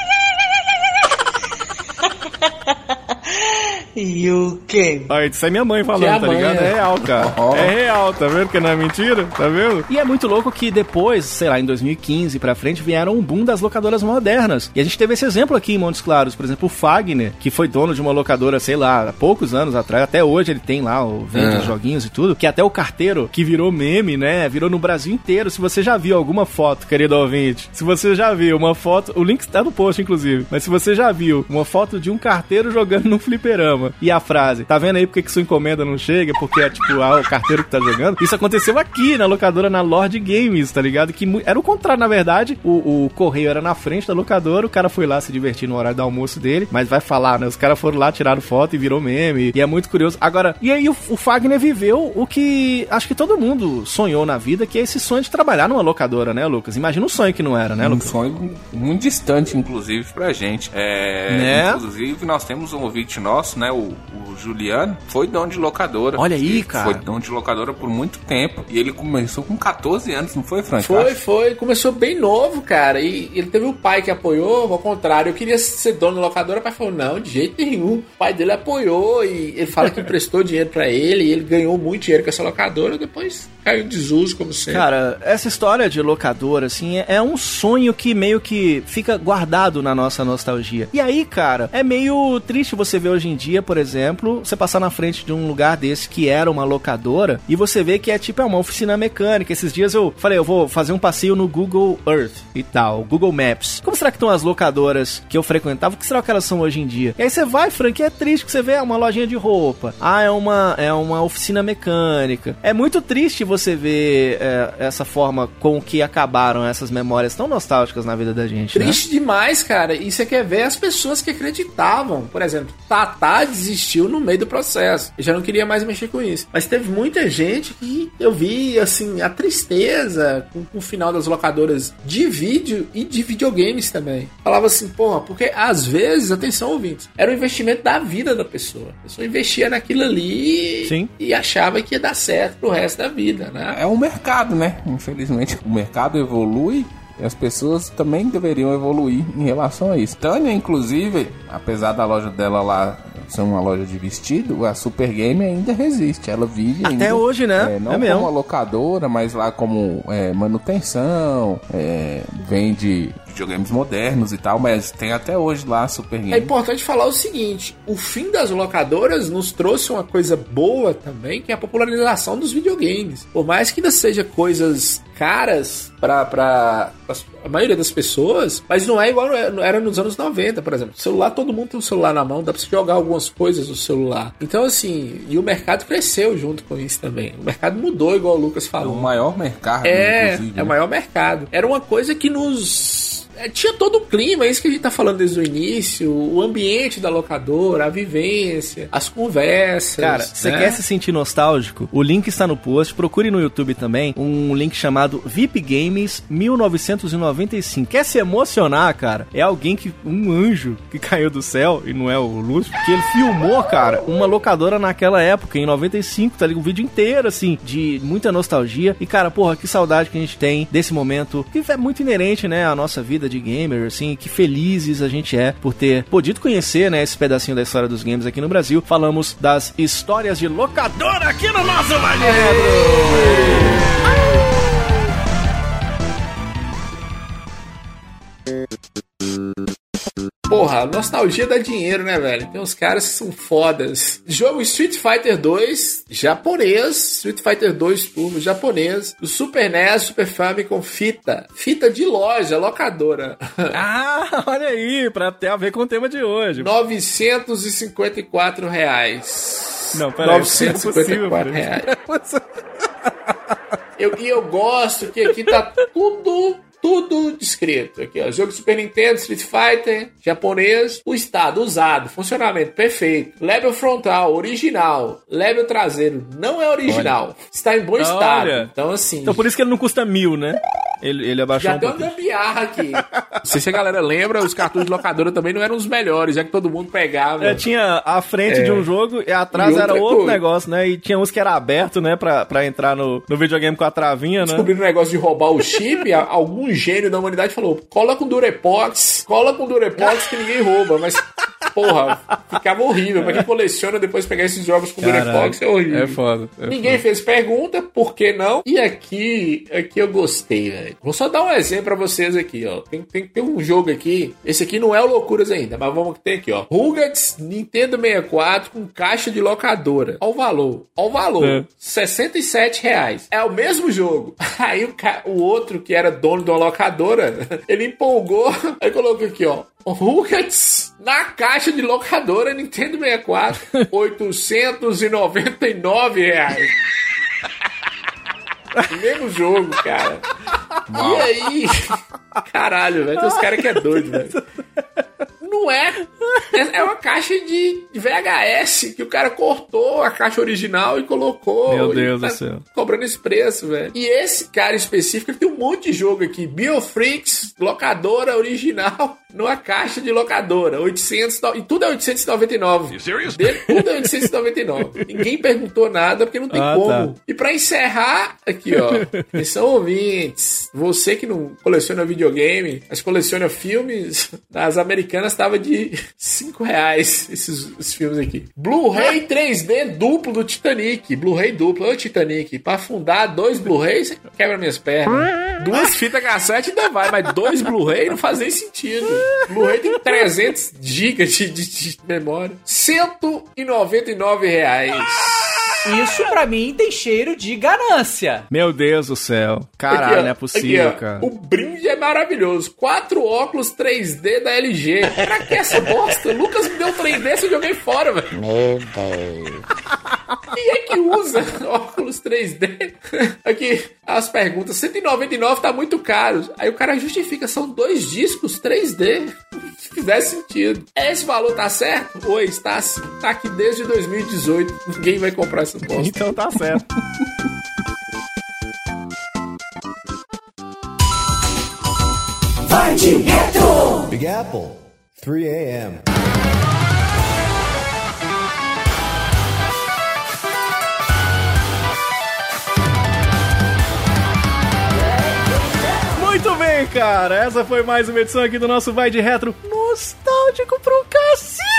E o quê? Olha, isso é minha mãe falando, Que é tá mãe, ligado? é. É real, cara. É real, tá vendo que não é mentira? Tá vendo? E é muito louco que depois, sei lá, em 2015 pra frente, vieram um boom das locadoras modernas. E a gente teve esse exemplo aqui em Montes Claros, por exemplo, o Fagner, que foi dono de uma locadora, sei lá, há poucos anos atrás, até hoje ele tem lá, o vende É. os joguinhos e tudo, que até o carteiro, que virou meme, né, virou no Brasil inteiro. Se você já viu alguma foto, querido ouvinte, se você já viu uma foto, o link está no post, inclusive, mas se você já viu uma foto de um carteiro jogando num fliperama e a frase, tá vendo aí porque que sua encomenda não chega? Porque é tipo, ah, o carteiro que tá jogando. Isso aconteceu aqui na locadora, na Lord Games, tá ligado? Que era o contrário, na verdade. O, o correio era na frente da locadora, o cara foi lá se divertir no horário do almoço dele, mas vai falar, né? Os caras foram lá, tiraram foto e virou meme. E é muito curioso. Agora, e aí o, o Fagner viveu o que acho que todo mundo sonhou na vida, que é esse sonho de trabalhar numa locadora, né, Lucas? Imagina um sonho que não era, né, Um Lucas? sonho muito distante, inclusive, pra gente. É, Né? Inclusive, nós temos um ouvinte nosso, né? O, o Juliano, foi dono de locadora. Olha aí, Ele cara. Foi dono de locadora por muito tempo. E ele começou com 14 anos, não foi, Frank? Foi, foi. Começou bem novo, cara. E ele teve o pai que apoiou, ao contrário. Eu queria ser dono da locadora, o pai falou, não, de jeito nenhum. O pai dele apoiou e ele fala que emprestou dinheiro pra ele e ele ganhou muito dinheiro com essa locadora. Depois caiu em desuso, como sempre. Cara, essa história de locadora, assim, é- é um sonho que meio que fica guardado na nossa nostalgia. E aí, cara, é meio triste você ver hoje em dia, por exemplo, você passar na frente de um lugar desse que era uma locadora e você vê que é tipo é uma oficina mecânica. Esses dias eu falei, eu vou fazer um passeio no Google Earth e tal, Google Maps. Como será que estão as locadoras que eu frequentava? O que será que elas são hoje em dia? E aí você vai, Frank, e é triste que você vê é uma lojinha de roupa. Ah, é uma, é uma oficina mecânica. É muito triste você ver é, essa forma com que acabaram essas memórias tão nostálgicas na vida da gente. né? Triste demais, cara. E você quer ver as pessoas que acreditavam. Por exemplo, Tatá desistiu no meio do processo. Eu já não queria mais mexer com isso. Mas teve muita gente que eu vi, assim, a tristeza com, com o final das locadoras de vídeo e de videogames também. Falava assim, porra, porque às vezes, atenção ouvintes, era o investimento da vida da pessoa. A pessoa investia naquilo ali Sim. e achava que ia dar certo pro resto da vida, né? É um mercado, né? Infelizmente, o mercado evolui e as pessoas também deveriam evoluir em relação a isso. Tânia, inclusive, apesar da loja dela lá ser uma loja de vestido, a Super Game ainda resiste. Ela vive Até ainda, hoje, né? É, não É como mesmo. locadora, mas lá como é, manutenção, é, vende videogames modernos e tal, mas tem até hoje lá Super Game. É importante falar o seguinte: o fim das locadoras nos trouxe uma coisa boa também, que é a popularização dos videogames. Por mais que ainda seja coisas caras para a maioria das pessoas, mas não é igual era nos anos 90, por exemplo. celular, todo mundo tem um celular na mão, dá pra você jogar algumas coisas no celular. Então, assim, e o mercado cresceu junto com isso também. O mercado mudou, igual o Lucas É falou. o maior mercado, É, inclusive. é o né? maior mercado. Era uma coisa que nos. É, Tinha todo o clima, é isso que a gente tá falando desde o início, o ambiente da locadora, a vivência, as conversas. Cara, você né? quer se sentir nostálgico? O link está no post. Procure no YouTube também um link chamado VIP Games 1995. Quer se emocionar, cara? É alguém que. Um anjo que caiu do céu, e não é o Lúcio, que ele filmou, cara, uma locadora naquela época, em 95, tá ligado? Um vídeo inteiro, assim, de muita nostalgia. E, cara, porra, que saudade que a gente tem desse momento, que é muito inerente, né, à nossa vida de gamer, assim, que felizes a gente é por ter podido conhecer, né, esse pedacinho da história dos games aqui no Brasil. Falamos das histórias de locadora aqui no nosso Vai de Porra, nostalgia dá dinheiro, né, velho? Tem uns caras que são fodas. Jogo Street Fighter 2, japonês. Street Fighter 2 Turbo, japonês. O Super NES, Super Famicom, fita. Fita de loja, locadora. Ah, olha aí, pra ter a ver com o tema de hoje. 954 reais. Não, peraí, 954 não é reais. Eu, e eu gosto que aqui tá tudo, tudo descrito. Aqui, ó. Jogo Super Nintendo, Street Fighter, japonês, o estado usado, funcionamento perfeito, label frontal, original, label traseiro, não é original, está em bom Olha. estado. Então, assim. Então por isso que ele não custa mil, né? Ele, ele abaixou Já um deu gambiarra aqui. Não sei se a galera lembra, os cartuchos de locadora também não eram os melhores, já que todo mundo pegava. É, tinha a frente É. de um jogo e atrás E era outro coisa. negócio, né? E tinha uns que era aberto, né? Pra, pra entrar no, no videogame com a travinha, né? descobriram o negócio de roubar o chip, a- gênio da humanidade falou: cola com Durepox, cola com Durepox que ninguém rouba. Mas, porra, ficava horrível. Pra quem coleciona depois pegar esses jogos com Durepox é horrível. É foda. é Ninguém fez pergunta, por que não? E aqui, aqui eu gostei, velho. Vou só dar um exemplo pra vocês aqui, ó. Tem, tem, tem um jogo aqui. Esse aqui não é o Loucuras ainda, mas vamos ter aqui, ó. Rugrats Nintendo 64 com caixa de locadora. Olha o valor. Olha o valor. É. 67 reais. É o mesmo jogo. Aí o, ca- o outro, que era dono uma locadora, ele empolgou. Aí colocou aqui, ó. Rugrats na caixa de locadora Nintendo 64. 899 reais. Mesmo jogo, cara. E aí? Caralho, velho. Tem uns caras que é doido, velho. Não é. É é uma caixa de VHS que o cara cortou a caixa original e colocou. Meu Deus tá do céu. Cobrando esse preço, velho. E esse cara específico ele tem um monte de jogo aqui. Biofreaks, locadora original, numa caixa de locadora. 800, no- e tudo é 899. Dele, tudo é 899. Ninguém perguntou nada porque não tem Ah, como. tá. E pra encerrar, aqui ó, atenção ouvintes, você que não coleciona videogame, mas coleciona filmes, das americanas de 5 reais esses, esses filmes aqui. Blu-ray 3D duplo do Titanic, Blu-ray duplo, ô Titanic, pra afundar dois Blu-rays, quebra minhas pernas. Duas fitas cassete ainda vai, mas dois Blu-ray não faz nem sentido. Blu-ray tem 300 GB de, de- de memória. 199 reais. Isso pra mim tem cheiro de ganância. Meu Deus do céu. Caralho, Aqui, não é possível, aqui, cara. O brinde é maravilhoso. Quatro óculos 3D da LG. Pra que essa bosta? Lucas me deu um 3D e eu joguei fora, velho. Meu Deus. Quem é que usa óculos 3D? Aqui, as perguntas. 199 tá muito caro. Aí o cara justifica, são dois discos 3D. Se fizer sentido. Esse valor tá certo? Oi, está sim. Tá aqui desde 2018. Ninguém vai comprar essa bosta. Então tá certo. Vai de retro. Big Apple, 3 a.m. Muito bem, cara. Essa foi mais uma edição aqui do nosso Vai de Retro nostálgico pro cacique.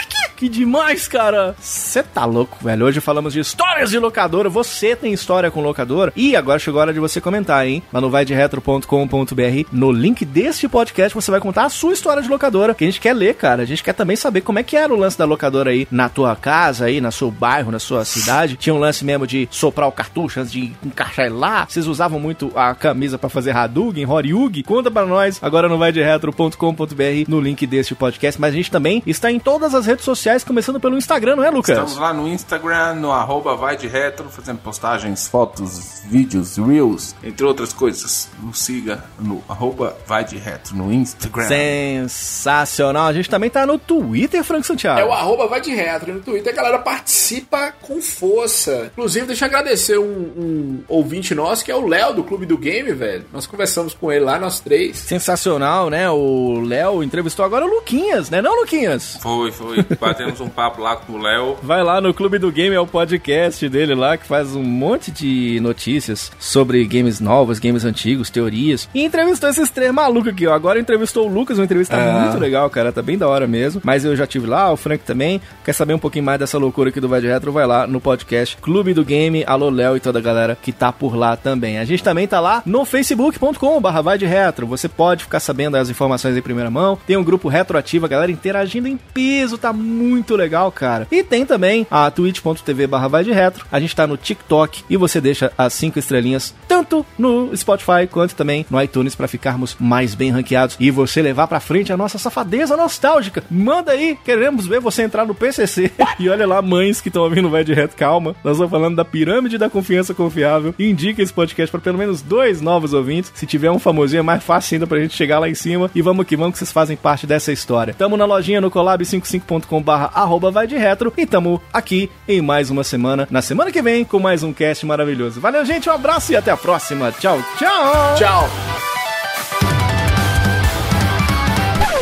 Que demais, cara. Você tá louco, velho. Hoje falamos de histórias de locadora. Você tem história com locadora? E agora chegou a hora de você comentar, hein? Lá no vaidretro.com.br, no link deste podcast, você vai contar a sua história de locadora, que a gente quer ler, cara. A gente quer também saber como é que era o lance da locadora aí na tua casa, aí, no seu bairro, na sua cidade. Tinha um lance mesmo de soprar o cartucho antes de encaixar ele lá. Vocês usavam muito a camisa para fazer Hadouken, Horyugi? Conta pra nós agora no vaidretro.com.br, no link deste podcast. Mas a gente também está em todas as redes sociais, começando pelo Instagram, não é, Lucas? Estamos lá no Instagram, no arroba vai de retro, fazendo postagens, fotos, vídeos, reels, entre outras coisas. Nos siga no arroba vai de retro no Instagram. Sensacional. A gente também tá no Twitter, Frank Santiago. É o arroba vai de retro no Twitter, a galera participa com força. Inclusive, deixa eu agradecer um, um ouvinte nosso, que é o Léo, do Clube do Game, velho. Nós conversamos com ele lá, nós três. Sensacional, né? O Léo entrevistou agora o Luquinhas, né? Não, Luquinhas? Foi, foi. Batemos um papo lá com o Léo. Vai lá no Clube do Game, é o podcast dele lá, que faz um monte de notícias sobre games novos, games antigos, teorias. E entrevistou esses três malucos aqui, ó. Agora entrevistou o Lucas, uma entrevista É. muito legal, cara. Tá bem da hora mesmo. Mas eu já tive lá, o Frank também. Quer saber um pouquinho mais dessa loucura aqui do Vai de Retro? Vai lá no podcast Clube do Game. Alô, Léo e toda a galera que tá por lá também. A gente também tá lá no facebook.com/barra Vai de Retro. Você pode ficar sabendo as informações em primeira mão. Tem um grupo retroativo, a galera interagindo em peso, tá muito legal, cara. E tem também a twitch.tv barra vai de retro. A gente tá no TikTok e você deixa as cinco estrelinhas tanto no Spotify quanto também no iTunes para ficarmos mais bem ranqueados e você levar pra frente a nossa safadeza nostálgica. Manda aí, queremos ver você entrar no PCC. e olha lá, mães que estão ouvindo vai de reto, calma. Nós estamos falando da pirâmide da confiança confiável. Indica esse podcast para pelo menos dois novos ouvintes. Se tiver um famosinho, é mais fácil ainda pra gente chegar lá em cima. E vamos que vamos, que vocês fazem parte dessa história. Tamo na lojinha no collab55.com barra arroba vai de retro. E tamo aqui em mais uma semana. Na semana que vem, com mais um cast maravilhoso. Valeu, gente. Um abraço e até a próxima. Tchau, tchau. Tchau.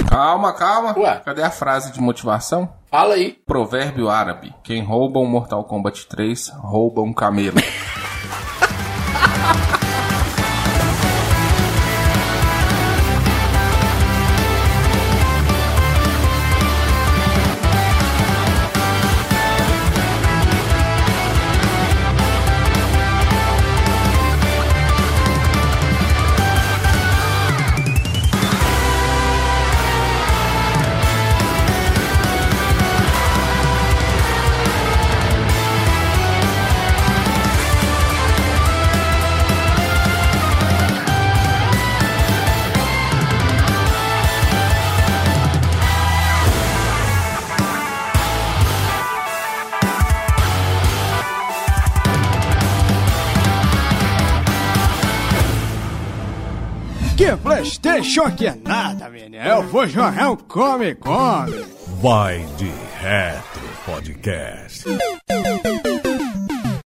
Calma, calma. Cadê a frase de motivação? Fala aí. Provérbio árabe. Quem rouba um Mortal Kombat 3, rouba um camelo. Playstation que é nada, menino. Eu vou jogar um come-come. Vai de Retro Podcast.